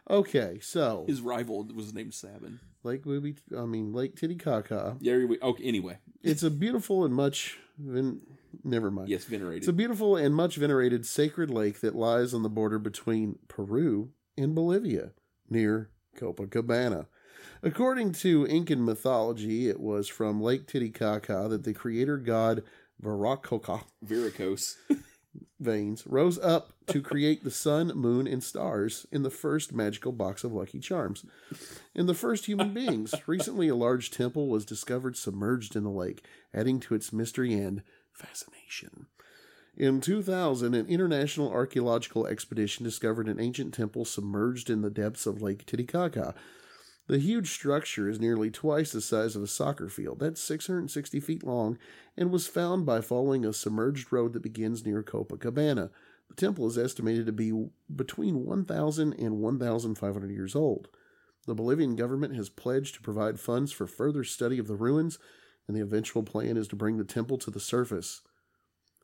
Okay, so His rival was named Sabin. Lake Booby. I mean Lake Titicaca. Yeah. we- Okay. Anyway. It's a beautiful and much. Ven- never mind. Yes. Venerated. It's a beautiful and much venerated sacred lake that lies on the border between Peru and Bolivia, near Copacabana. According to Incan mythology, it was from Lake Titicaca that the creator god Viracocha Varicose. veins rose up to create the sun, moon, and stars in the first magical box of Lucky Charms. And the first human beings. Recently, a large temple was discovered submerged in the lake, adding to its mystery and fascination. In 2000, an international archaeological expedition discovered an ancient temple submerged in the depths of Lake Titicaca. The huge structure is nearly twice the size of a soccer field. That's 660 feet long and was found by following a submerged road that begins near Copacabana. The temple is estimated to be between 1,000 and 1,500 years old. The Bolivian government has pledged to provide funds for further study of the ruins, and the eventual plan is to bring the temple to the surface.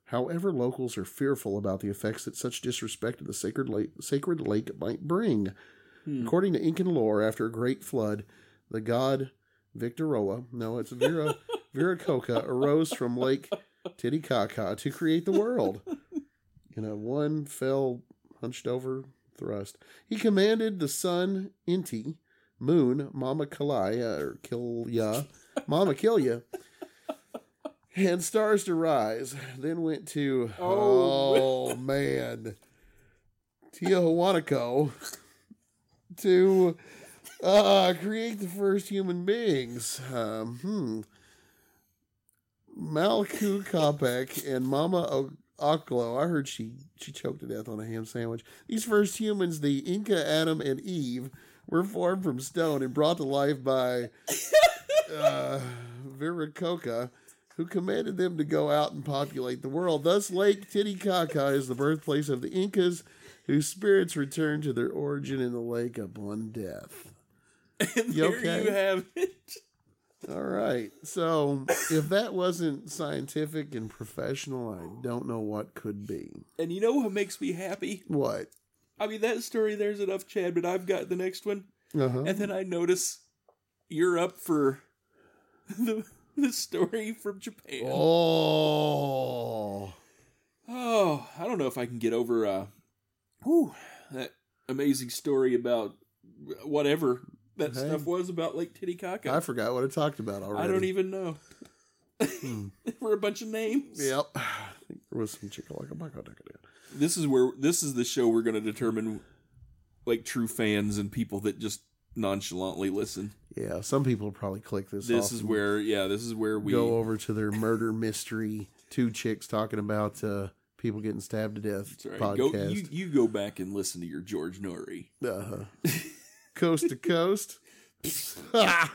However, locals are fearful about the effects that such disrespect of the sacred lake, sacred lake might bring. Hmm. According to Incan lore, after a great flood, the god Victorola, no, it's Vera Viracocha, arose from Lake Titicaca to create the world. In a one fell, hunched over thrust, he commanded the sun Inti, moon Mama Kalaya uh, or Kilya, Mama Kilya, and stars to rise. Then went to oh, oh man, Tiahuanaco to uh, create the first human beings. Um, hmm. Malku Kopek and Mama o- Oklo. I heard she she choked to death on a ham sandwich. These first humans, the Inca Adam and Eve, were formed from stone and brought to life by uh, Viracocha, who commanded them to go out and populate the world. Thus, Lake Titicaca is the birthplace of the Incas, whose spirits return to their origin in the lake upon death. And You there okay? you have it. All right. So if that wasn't scientific and professional, I don't know what could be. And you know what makes me happy? What? I mean, that story there's enough, Chad, but I've got the next one. Uh-huh. And then I notice you're up for the, the story from Japan. Oh. Oh, I don't know if I can get over uh whew, that amazing story about whatever that Hey. stuff was about Lake Titicaca. I forgot what I talked about already. I don't even know. For a bunch of names. Yep. I think there was some chickalaka This is where this is the show we're going to determine like true fans and people that just nonchalantly listen. Yeah, some people probably click this. This is where yeah, this is where we go over to their murder mystery. Two chicks talking about uh, people getting stabbed to death That's right. Go, podcast. you you go back and listen to your George Noory. uh-huh. coast to coast.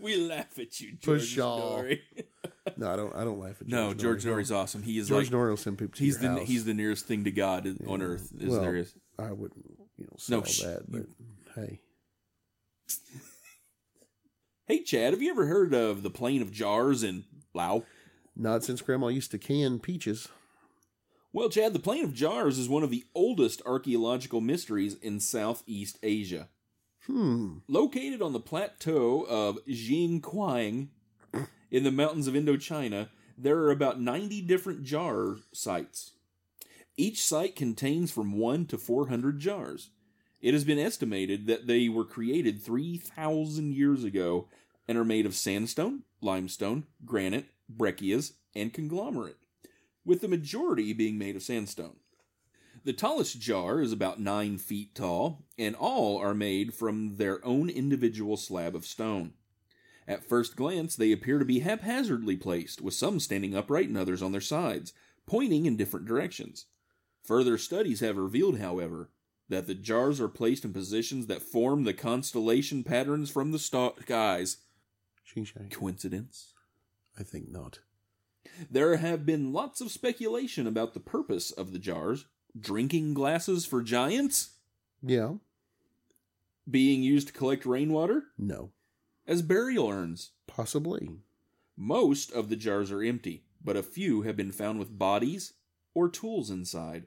We laugh at you, George y'all. Noory. no, I don't. I don't laugh at George no, George Noory. Noory's awesome. He is George like Noory will send people to he's your the house. he's the nearest thing to God on earth as Well, there is. I wouldn't, you know, No, sh- that, but hey, Hey, Chad, have you ever heard of the Plain of Jars in Laos? Not since Grandma used to can peaches. Well, Chad, the Plain of Jars is one of the oldest archaeological mysteries in Southeast Asia. Hmm. Located on the plateau of Xieng Khouang in the mountains of Indochina, there are about 90 different jar sites. Each site contains from 1 to 400 jars. It has been estimated that they were created 3,000 years ago and are made of sandstone, limestone, granite, breccias, and conglomerate, with the majority being made of sandstone. The tallest jar is about 9 feet tall, and all are made from their own individual slab of stone. At first glance, they appear to be haphazardly placed, with some standing upright and others on their sides, pointing in different directions. Further studies have revealed, however, that the jars are placed in positions that form the constellation patterns from the sta- skies. Coincidence? I think not. There have been lots of speculation about the purpose of the jars. Drinking glasses for giants? Yeah. Being used to collect rainwater? No. As burial urns? Possibly. Most of the jars are empty, but a few have been found with bodies or tools inside,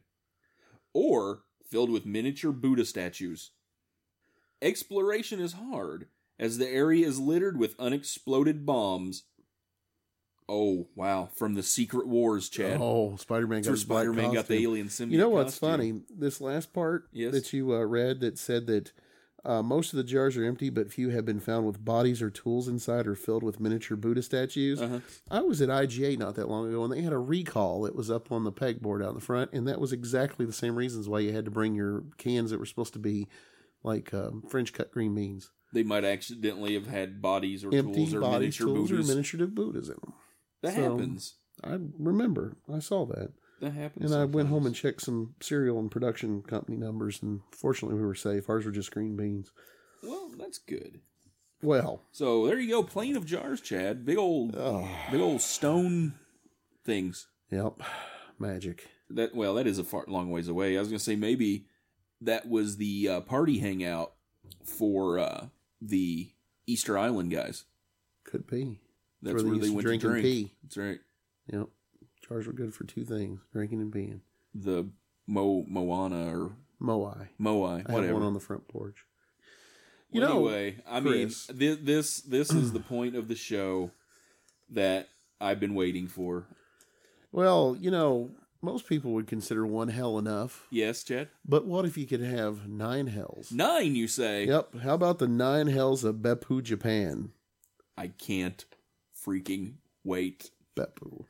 or filled with miniature Buddha statues. Exploration is hard, as the area is littered with unexploded bombs. Oh, wow, from the Secret Wars, Chad. Oh, Spider Man got Spider Man got the alien symbiote. You know what's costume. funny? This last part Yes. that you uh, read that said that uh, most of the jars are empty, but few have been found with bodies or tools inside or filled with miniature Buddha statues. Uh-huh. I was at IGA not that long ago, and they had a recall that was up on the pegboard out in the front, and that was exactly the same reasons why you had to bring your cans that were supposed to be like um, French cut green beans. They might accidentally have had bodies or Empty tools or bodies, miniature tools, Buddhas. or miniature Buddhas in them. That so- happens. I remember. I saw that. That happens. And I went home and checked some cereal and production company numbers, and fortunately, we were safe. Ours were just green beans. Well, that's good. Well, So there you go, Plain of jars, Chad. Big old, big old stone things. yep, magic. That well, that is a far long ways away. I was gonna say maybe that was the uh, party hangout for uh, the Easter Island guys. Could be. That's where they used to drink to and pee. That's right. Yep, jars were good for two things: drinking and peeing. The Mo Moana or Moai. Moai, I whatever. one on the front porch. You Well, know, anyway, I Chris. mean, this, this this is the point of the show that I've been waiting for. Well, you know, most people would consider one hell enough, Yes, Chad. but what if you could have nine hells? Nine, you say? Yep. How about the nine hells of Beppu, Japan? I can't freaking wait. Beppu.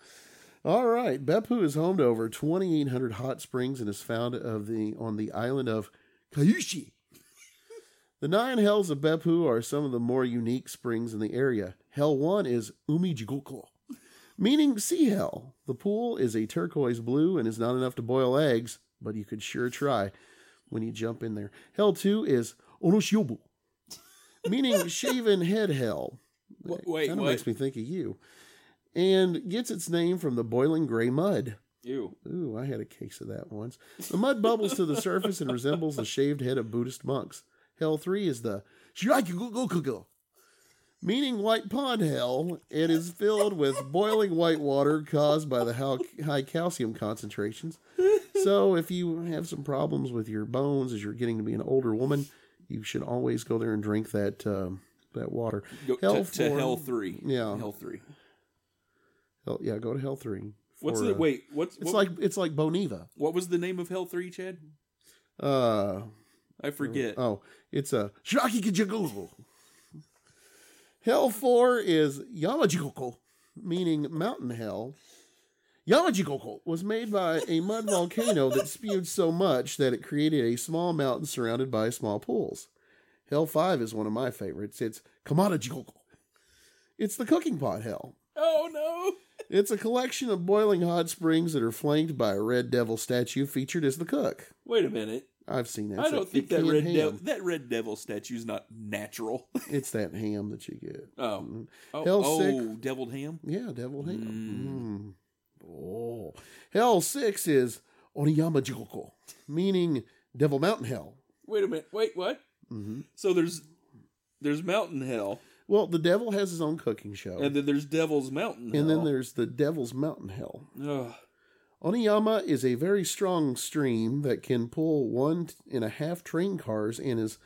All right, Beppu is home to over 2,800 hot springs and is found of the on the island of Kyushu. The nine hells of Beppu are some of the more unique springs in the area. Hell one is Umijigoko, meaning sea hell. The pool is a turquoise blue and is not enough to boil eggs, but you could sure try when you jump in there. Hell two is Onoshiobu, meaning shaven head hell. Wh- wait, kind of makes me think of you. And gets its name from the boiling gray mud. Ew. Ooh, I had a case of that once. The mud bubbles to the surface and resembles the shaved head of Buddhist monks. Hell 3 is the Shirakugokugo, meaning white pond hell. It is filled with boiling white water caused by the high, high calcium concentrations. So, if you have some problems with your bones as you're getting to be an older woman, you should always go there and drink that um, that water. Go Hell to, to Hell Three. Yeah. Hell Three. Hell, yeah, go to Hell Three. What's the uh, wait? What's It's what, like it's like Boniva. what was the name of Hell Three, Chad? Uh, I forget. Oh, it's a Shiraki Shirakikijagogo. Hell 4 is Yamajikoko, meaning mountain hell. Yamajikoko was made by a mud volcano that spewed so much that it created a small mountain surrounded by small pools. Hell 5 is one of my favorites. It's Kamadajikoko. It's the cooking pot hell. oh no! It's a collection of boiling hot springs that are flanked by a red devil statue featured as the cook. Wait a minute. I've seen that. I It's don't think that red devil that red devil statue is not natural. It's that ham that you get. Oh, oh, Hell oh sick. deviled ham. Yeah, devil ham. Mm. Oh. Hell 6 is Oniyama Jikoko, meaning Devil Mountain Hell. Wait a minute. Wait, what? Mm-hmm. So there's there's mountain hell, Well, the devil has his own cooking show. and then there's Devil's Mountain. and then Hell. there's the Devil's Mountain Hell. Ugh. Oniyama is a very strong stream that can pull one and a half train cars and is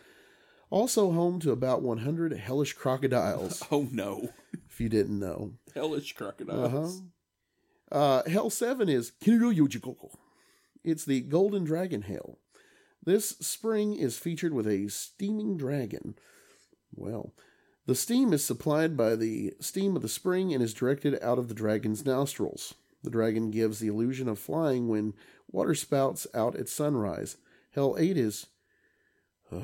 also home to about 100 hellish crocodiles, Oh no, if you didn't know. hellish crocodiles. Uh-huh. Uh, Hell 7 is Kinuruyujikoko. It's the Golden Dragon Hell. This spring is featured with a steaming dragon. Well, the steam is supplied by the steam of the spring and is directed out of the dragon's nostrils. The dragon gives the illusion of flying when water spouts out at sunrise. Hell 8 is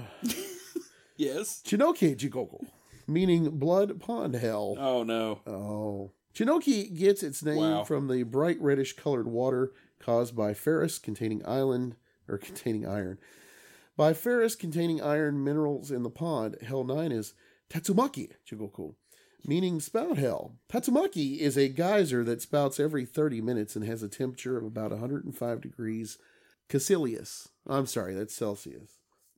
Yes. Chinoke Jikoko, meaning blood pond hell. Oh no. Oh. Chinoki gets its name Wow. from the bright reddish colored water caused by ferrous containing island or containing iron. By ferrous containing iron minerals in the pond, Hell 9 is Tatsumaki Chigoku, meaning spout hell. Tatsumaki is a geyser that spouts every 30 minutes and has a temperature of about 105 degrees Celsius. I'm sorry, that's Celsius.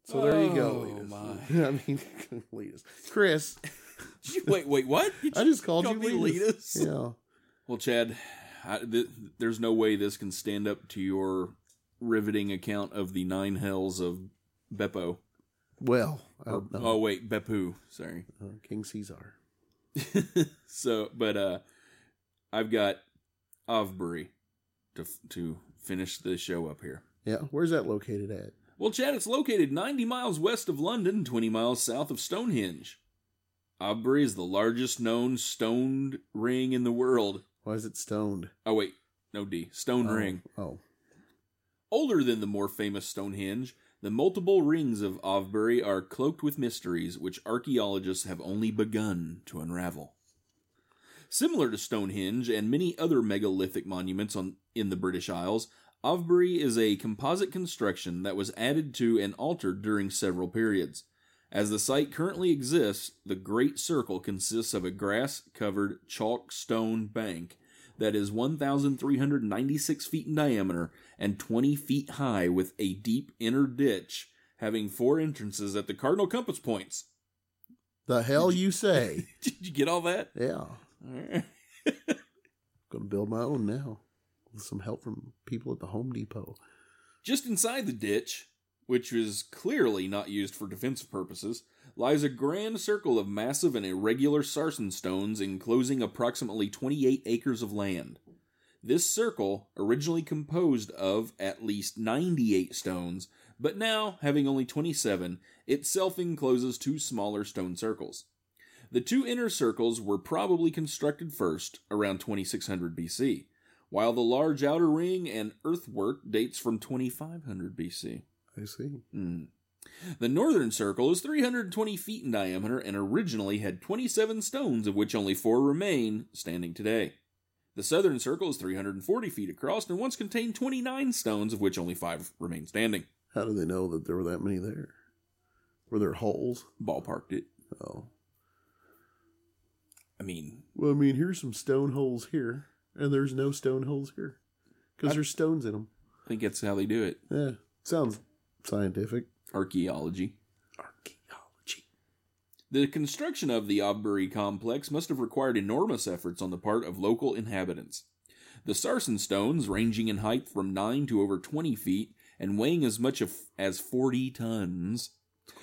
So there you go, Oh, Letus. my. I mean, Letus. Chris, you- wait, wait, what? You I just called, called you me Letus. Letus? Yeah. Well, Chad, I, th- there's no way this can stand up to your riveting account of the nine hells of Beppo. Well, Or, oh wait, Beppu. Sorry. Uh, King Caesar. so, but uh, I've got Avebury to to finish the show up here. Yeah, where's that located at? Well, Chad, it's located 90 miles west of London, 20 miles south of Stonehenge. Avebury is the largest known stoned ring in the world. Why is it stoned? Oh wait, no D. Stone Oh, ring. Oh, Older than the more famous Stonehenge, the multiple rings of Avebury are cloaked with mysteries which archaeologists have only begun to unravel. Similar to Stonehenge and many other megalithic monuments on, in the British Isles, Avebury is a composite construction that was added to and altered during several periods. As the site currently exists, the Great Circle consists of a grass covered chalk stone bank that is 1,396 feet in diameter and 20 feet high with a deep inner ditch having four entrances at the cardinal compass points. the hell you say? Did you get all that? yeah, gonna build my own now with some help from people at the Home Depot. Just inside the ditch, which was clearly not used for defensive purposes, lies a grand circle of massive and irregular sarsen stones enclosing approximately 28 acres of land. This circle, originally composed of at least 98 stones, but now having only 27, itself encloses two smaller stone circles. The two inner circles were probably constructed first, around 2600 BC, while the large outer ring and earthwork dates from 2500 BC. I see. Hmm. The northern circle is 320 feet in diameter and originally had 27 stones, of which only four remain standing today. The southern circle is 340 feet across and once contained 29 stones, of which only five remain standing. How do they know that there were that many there? Were there holes? Ballparked it. Oh, I mean, well, I mean, here's some stone holes here, and there's no stone holes here because there's stones in them. I think that's how they do it. Yeah, sounds scientific. Archaeology. The construction of the Avebury complex must have required enormous efforts on the part of local inhabitants. The sarsen stones, ranging in height from 9 to over 20 feet and weighing as much as 40 tons,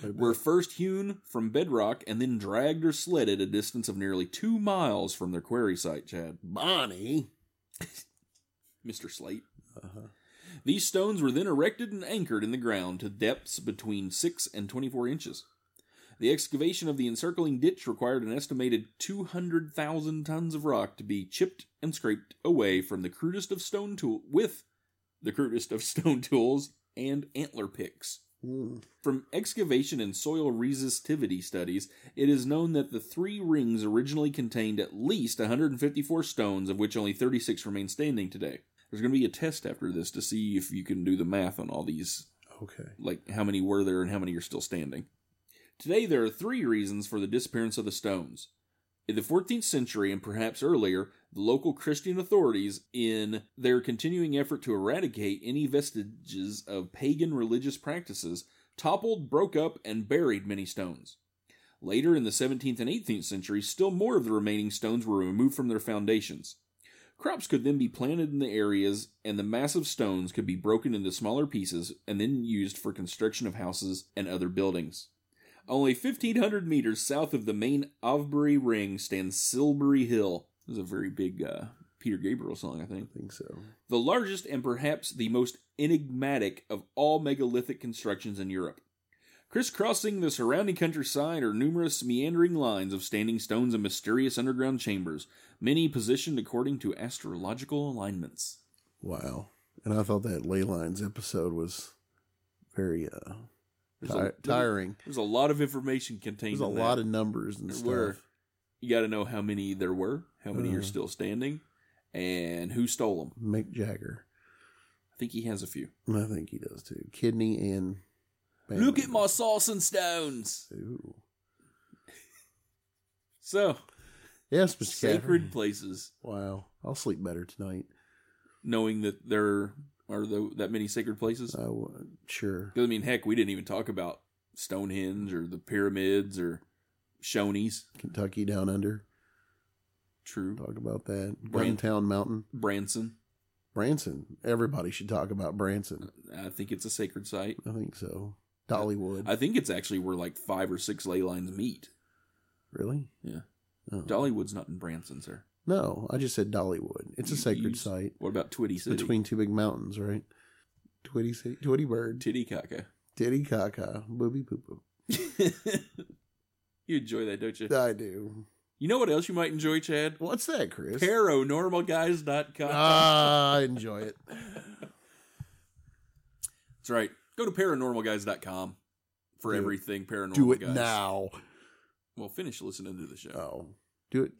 were first hewn from bedrock and then dragged or sledded a distance of nearly two miles from their quarry site, Chad. Bonnie. Mr. Slate. These stones were then erected and anchored in the ground to depths between 6 and 24 inches. The excavation of the encircling ditch required an estimated 200,000 tons of rock to be chipped and scraped away from the crudest of stone tool with the crudest of stone tools and antler picks. Hmm. From excavation and soil resistivity studies, it is known that the three rings originally contained at least 154 stones, of which only 36 remain standing today. There's going to be a test after this to see if you can do the math on all these, Okay. like how many were there and how many are still standing. Today, there are three reasons for the disappearance of the stones. In the 14th century and perhaps earlier, the local Christian authorities, in their continuing effort to eradicate any vestiges of pagan religious practices, toppled, broke up, and buried many stones. Later in the 17th and 18th centuries, still more of the remaining stones were removed from their foundations. Crops could then be planted in the areas, and the massive stones could be broken into smaller pieces and then used for construction of houses and other buildings. Only 1,500 meters south of the main Avebury Ring stands Silbury Hill. This is a very big uh, Peter Gabriel song, I think. I think so. The largest and perhaps the most enigmatic of all megalithic constructions in Europe. Crisscrossing the surrounding countryside are numerous meandering lines of standing stones and mysterious underground chambers, many positioned according to astrological alignments. Wow. And I thought that ley lines episode was very uh, There's ti- a- tiring. There's a lot of information contained There's a lot of numbers and There stuff. were. You got to know how many there were, how many are Uh. still standing, and who stole them. Mick Jagger. I think he has a few. I think he does too. Kidney and. band Look at my sauce and stones. Ooh. So, Yes, Mr. sacred Catherine. places, Wow. I'll sleep better tonight. knowing that there are tho- that many sacred places. Uh, w- sure. I mean, heck, we didn't even talk about Stonehenge or the pyramids or Shoney's. Kentucky down under. True. Talk about that. Bran- Guntown Mountain. Branson. Branson. Everybody should talk about Branson. I think it's a sacred site. I think so. Dollywood. I think it's actually where like five or six ley lines meet. really? Yeah. Oh. Dollywood's not in Branson, sir. No, I just said Dollywood. It's a You- sacred you- site. What about Twitty City? Between two big mountains, right? Twitty, City- Twitty Bird. Titicaca. Titty caca. Booby poo poo. you enjoy that, don't you? I do. You know what else you might enjoy, Chad? What's that, Chris? Paranormalguys.com. Ah, I enjoy it. That's right. Go to paranormalguys.com for Do it. everything paranormal Do it guys. now. Well, finish listening to the show. Oh, do it.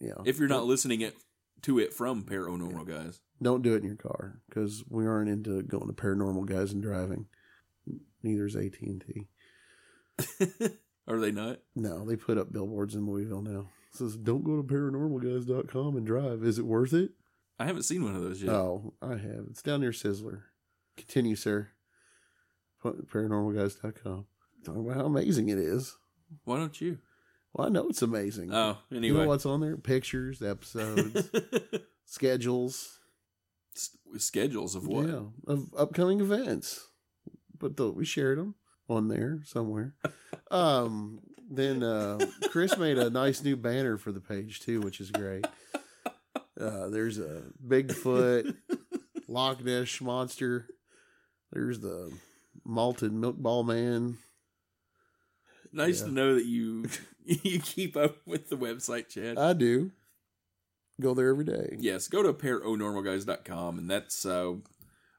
Yeah. If you're not listening it to it from Paranormal Guys. don't do it in your car because we aren't into going to paranormal guys and driving. Neither is AT and T. Are they not? No, they put up billboards in Louisville now. It says don't go to paranormalguys.com and drive. Is it worth it? I haven't seen one of those yet. Oh, I have. It's down near Sizzler. Continue, sir. Paranormalguys.com. Talking about how amazing it is. Why don't you? Well, I know it's amazing. Oh, You know what's on there? Pictures, episodes, schedules. S- Schedules of what? Yeah, of upcoming events. But the, we shared them on there somewhere. um, then uh, Chris made a nice new banner for the page too, which is great. Uh, there's a Bigfoot, Loch Ness monster. There's the malted milk ball man. Nice Yeah. to know that you you keep up with the website, Chad. I do. Go there every day. yes, go to paranormalguys.com and that's uh,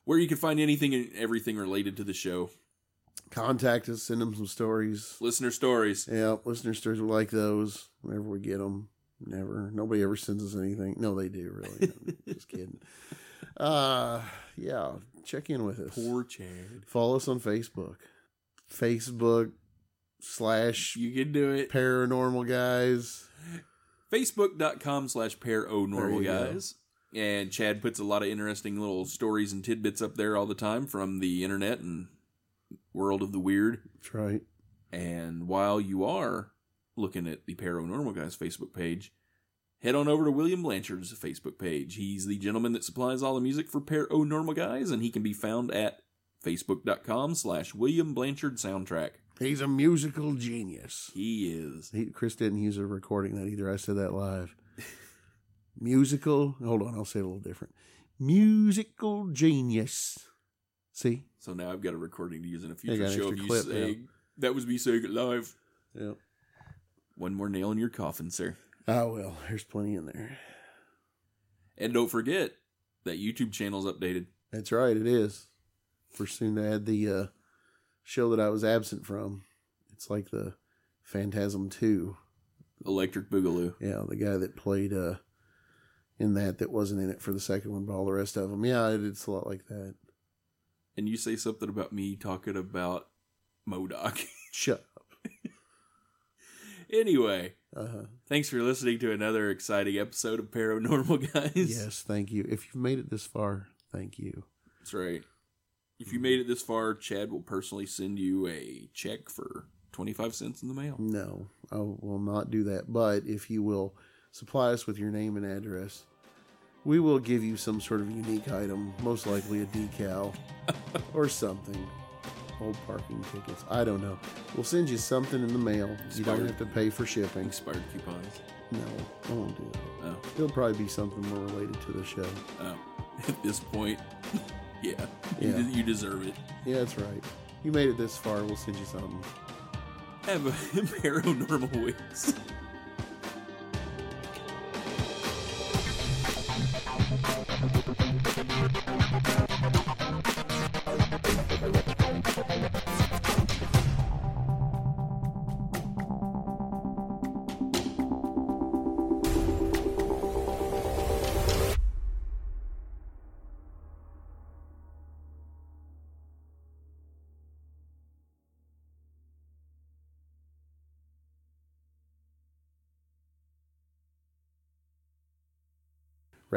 where you can find anything and everything related to the show. Contact us, send them some stories. Listener stories. Yeah, listener stories We like those whenever we get them. Never. Nobody ever sends us anything. No, they do, really. Just kidding. Uh, yeah, check in with us. Poor Chad. Follow us on Facebook. Facebook slash You can do it. paranormal guys. Facebook.com slash paranormal you go. guys. And Chad puts a lot of interesting little stories and tidbits up there all the time from the internet and world of the weird. That's right. And while you are looking at the Paranormal Guys Facebook page, head on over to William Blanchard's Facebook page. He's the gentleman that supplies all the music for Paranormal Guys, and he can be found at facebook.com slash William Blanchard Soundtrack. He's a musical genius. He is. He, Chris didn't use a recording that either. I said that live. musical. Hold on, I'll say it a little different. Musical genius. See? So now I've got a recording to use in a future show of you clip, saying, that was me saying it live. Yeah. One more nail in your coffin, sir. Oh well, there's plenty in there. And don't forget that YouTube channel's updated. That's right, it is. We're soon to add the uh, show that I was absent from. It's like the Phantasm Two. Electric Boogaloo. Yeah, the guy that played uh, in that that wasn't in it for the second one, but all the rest of them. Yeah, it, it's a lot like that. And you say something about me talking about Modoc. Shut up. anyway, Uh-huh. thanks for listening to another exciting episode of Paranormal Guys. Yes, thank you. If you've made it this far, thank you. That's right. If you made it this far, Chad will personally send you a check for 25 cents in the mail. No, I will not do that. But if you will supply us with your name and address, we will give you some sort of unique item, most likely a decal or something. Old parking tickets. I don't know. We'll send you something in the mail. You don't have to pay for shipping. Expired coupons. No, I won't do that. Oh, It'll probably be something more related to the show. oh. At this point, yeah, You, de- you deserve it. Yeah, that's right. You made it this far. We'll send you something. Have a paranormal weeks.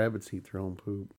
Rabbits eat their own poop.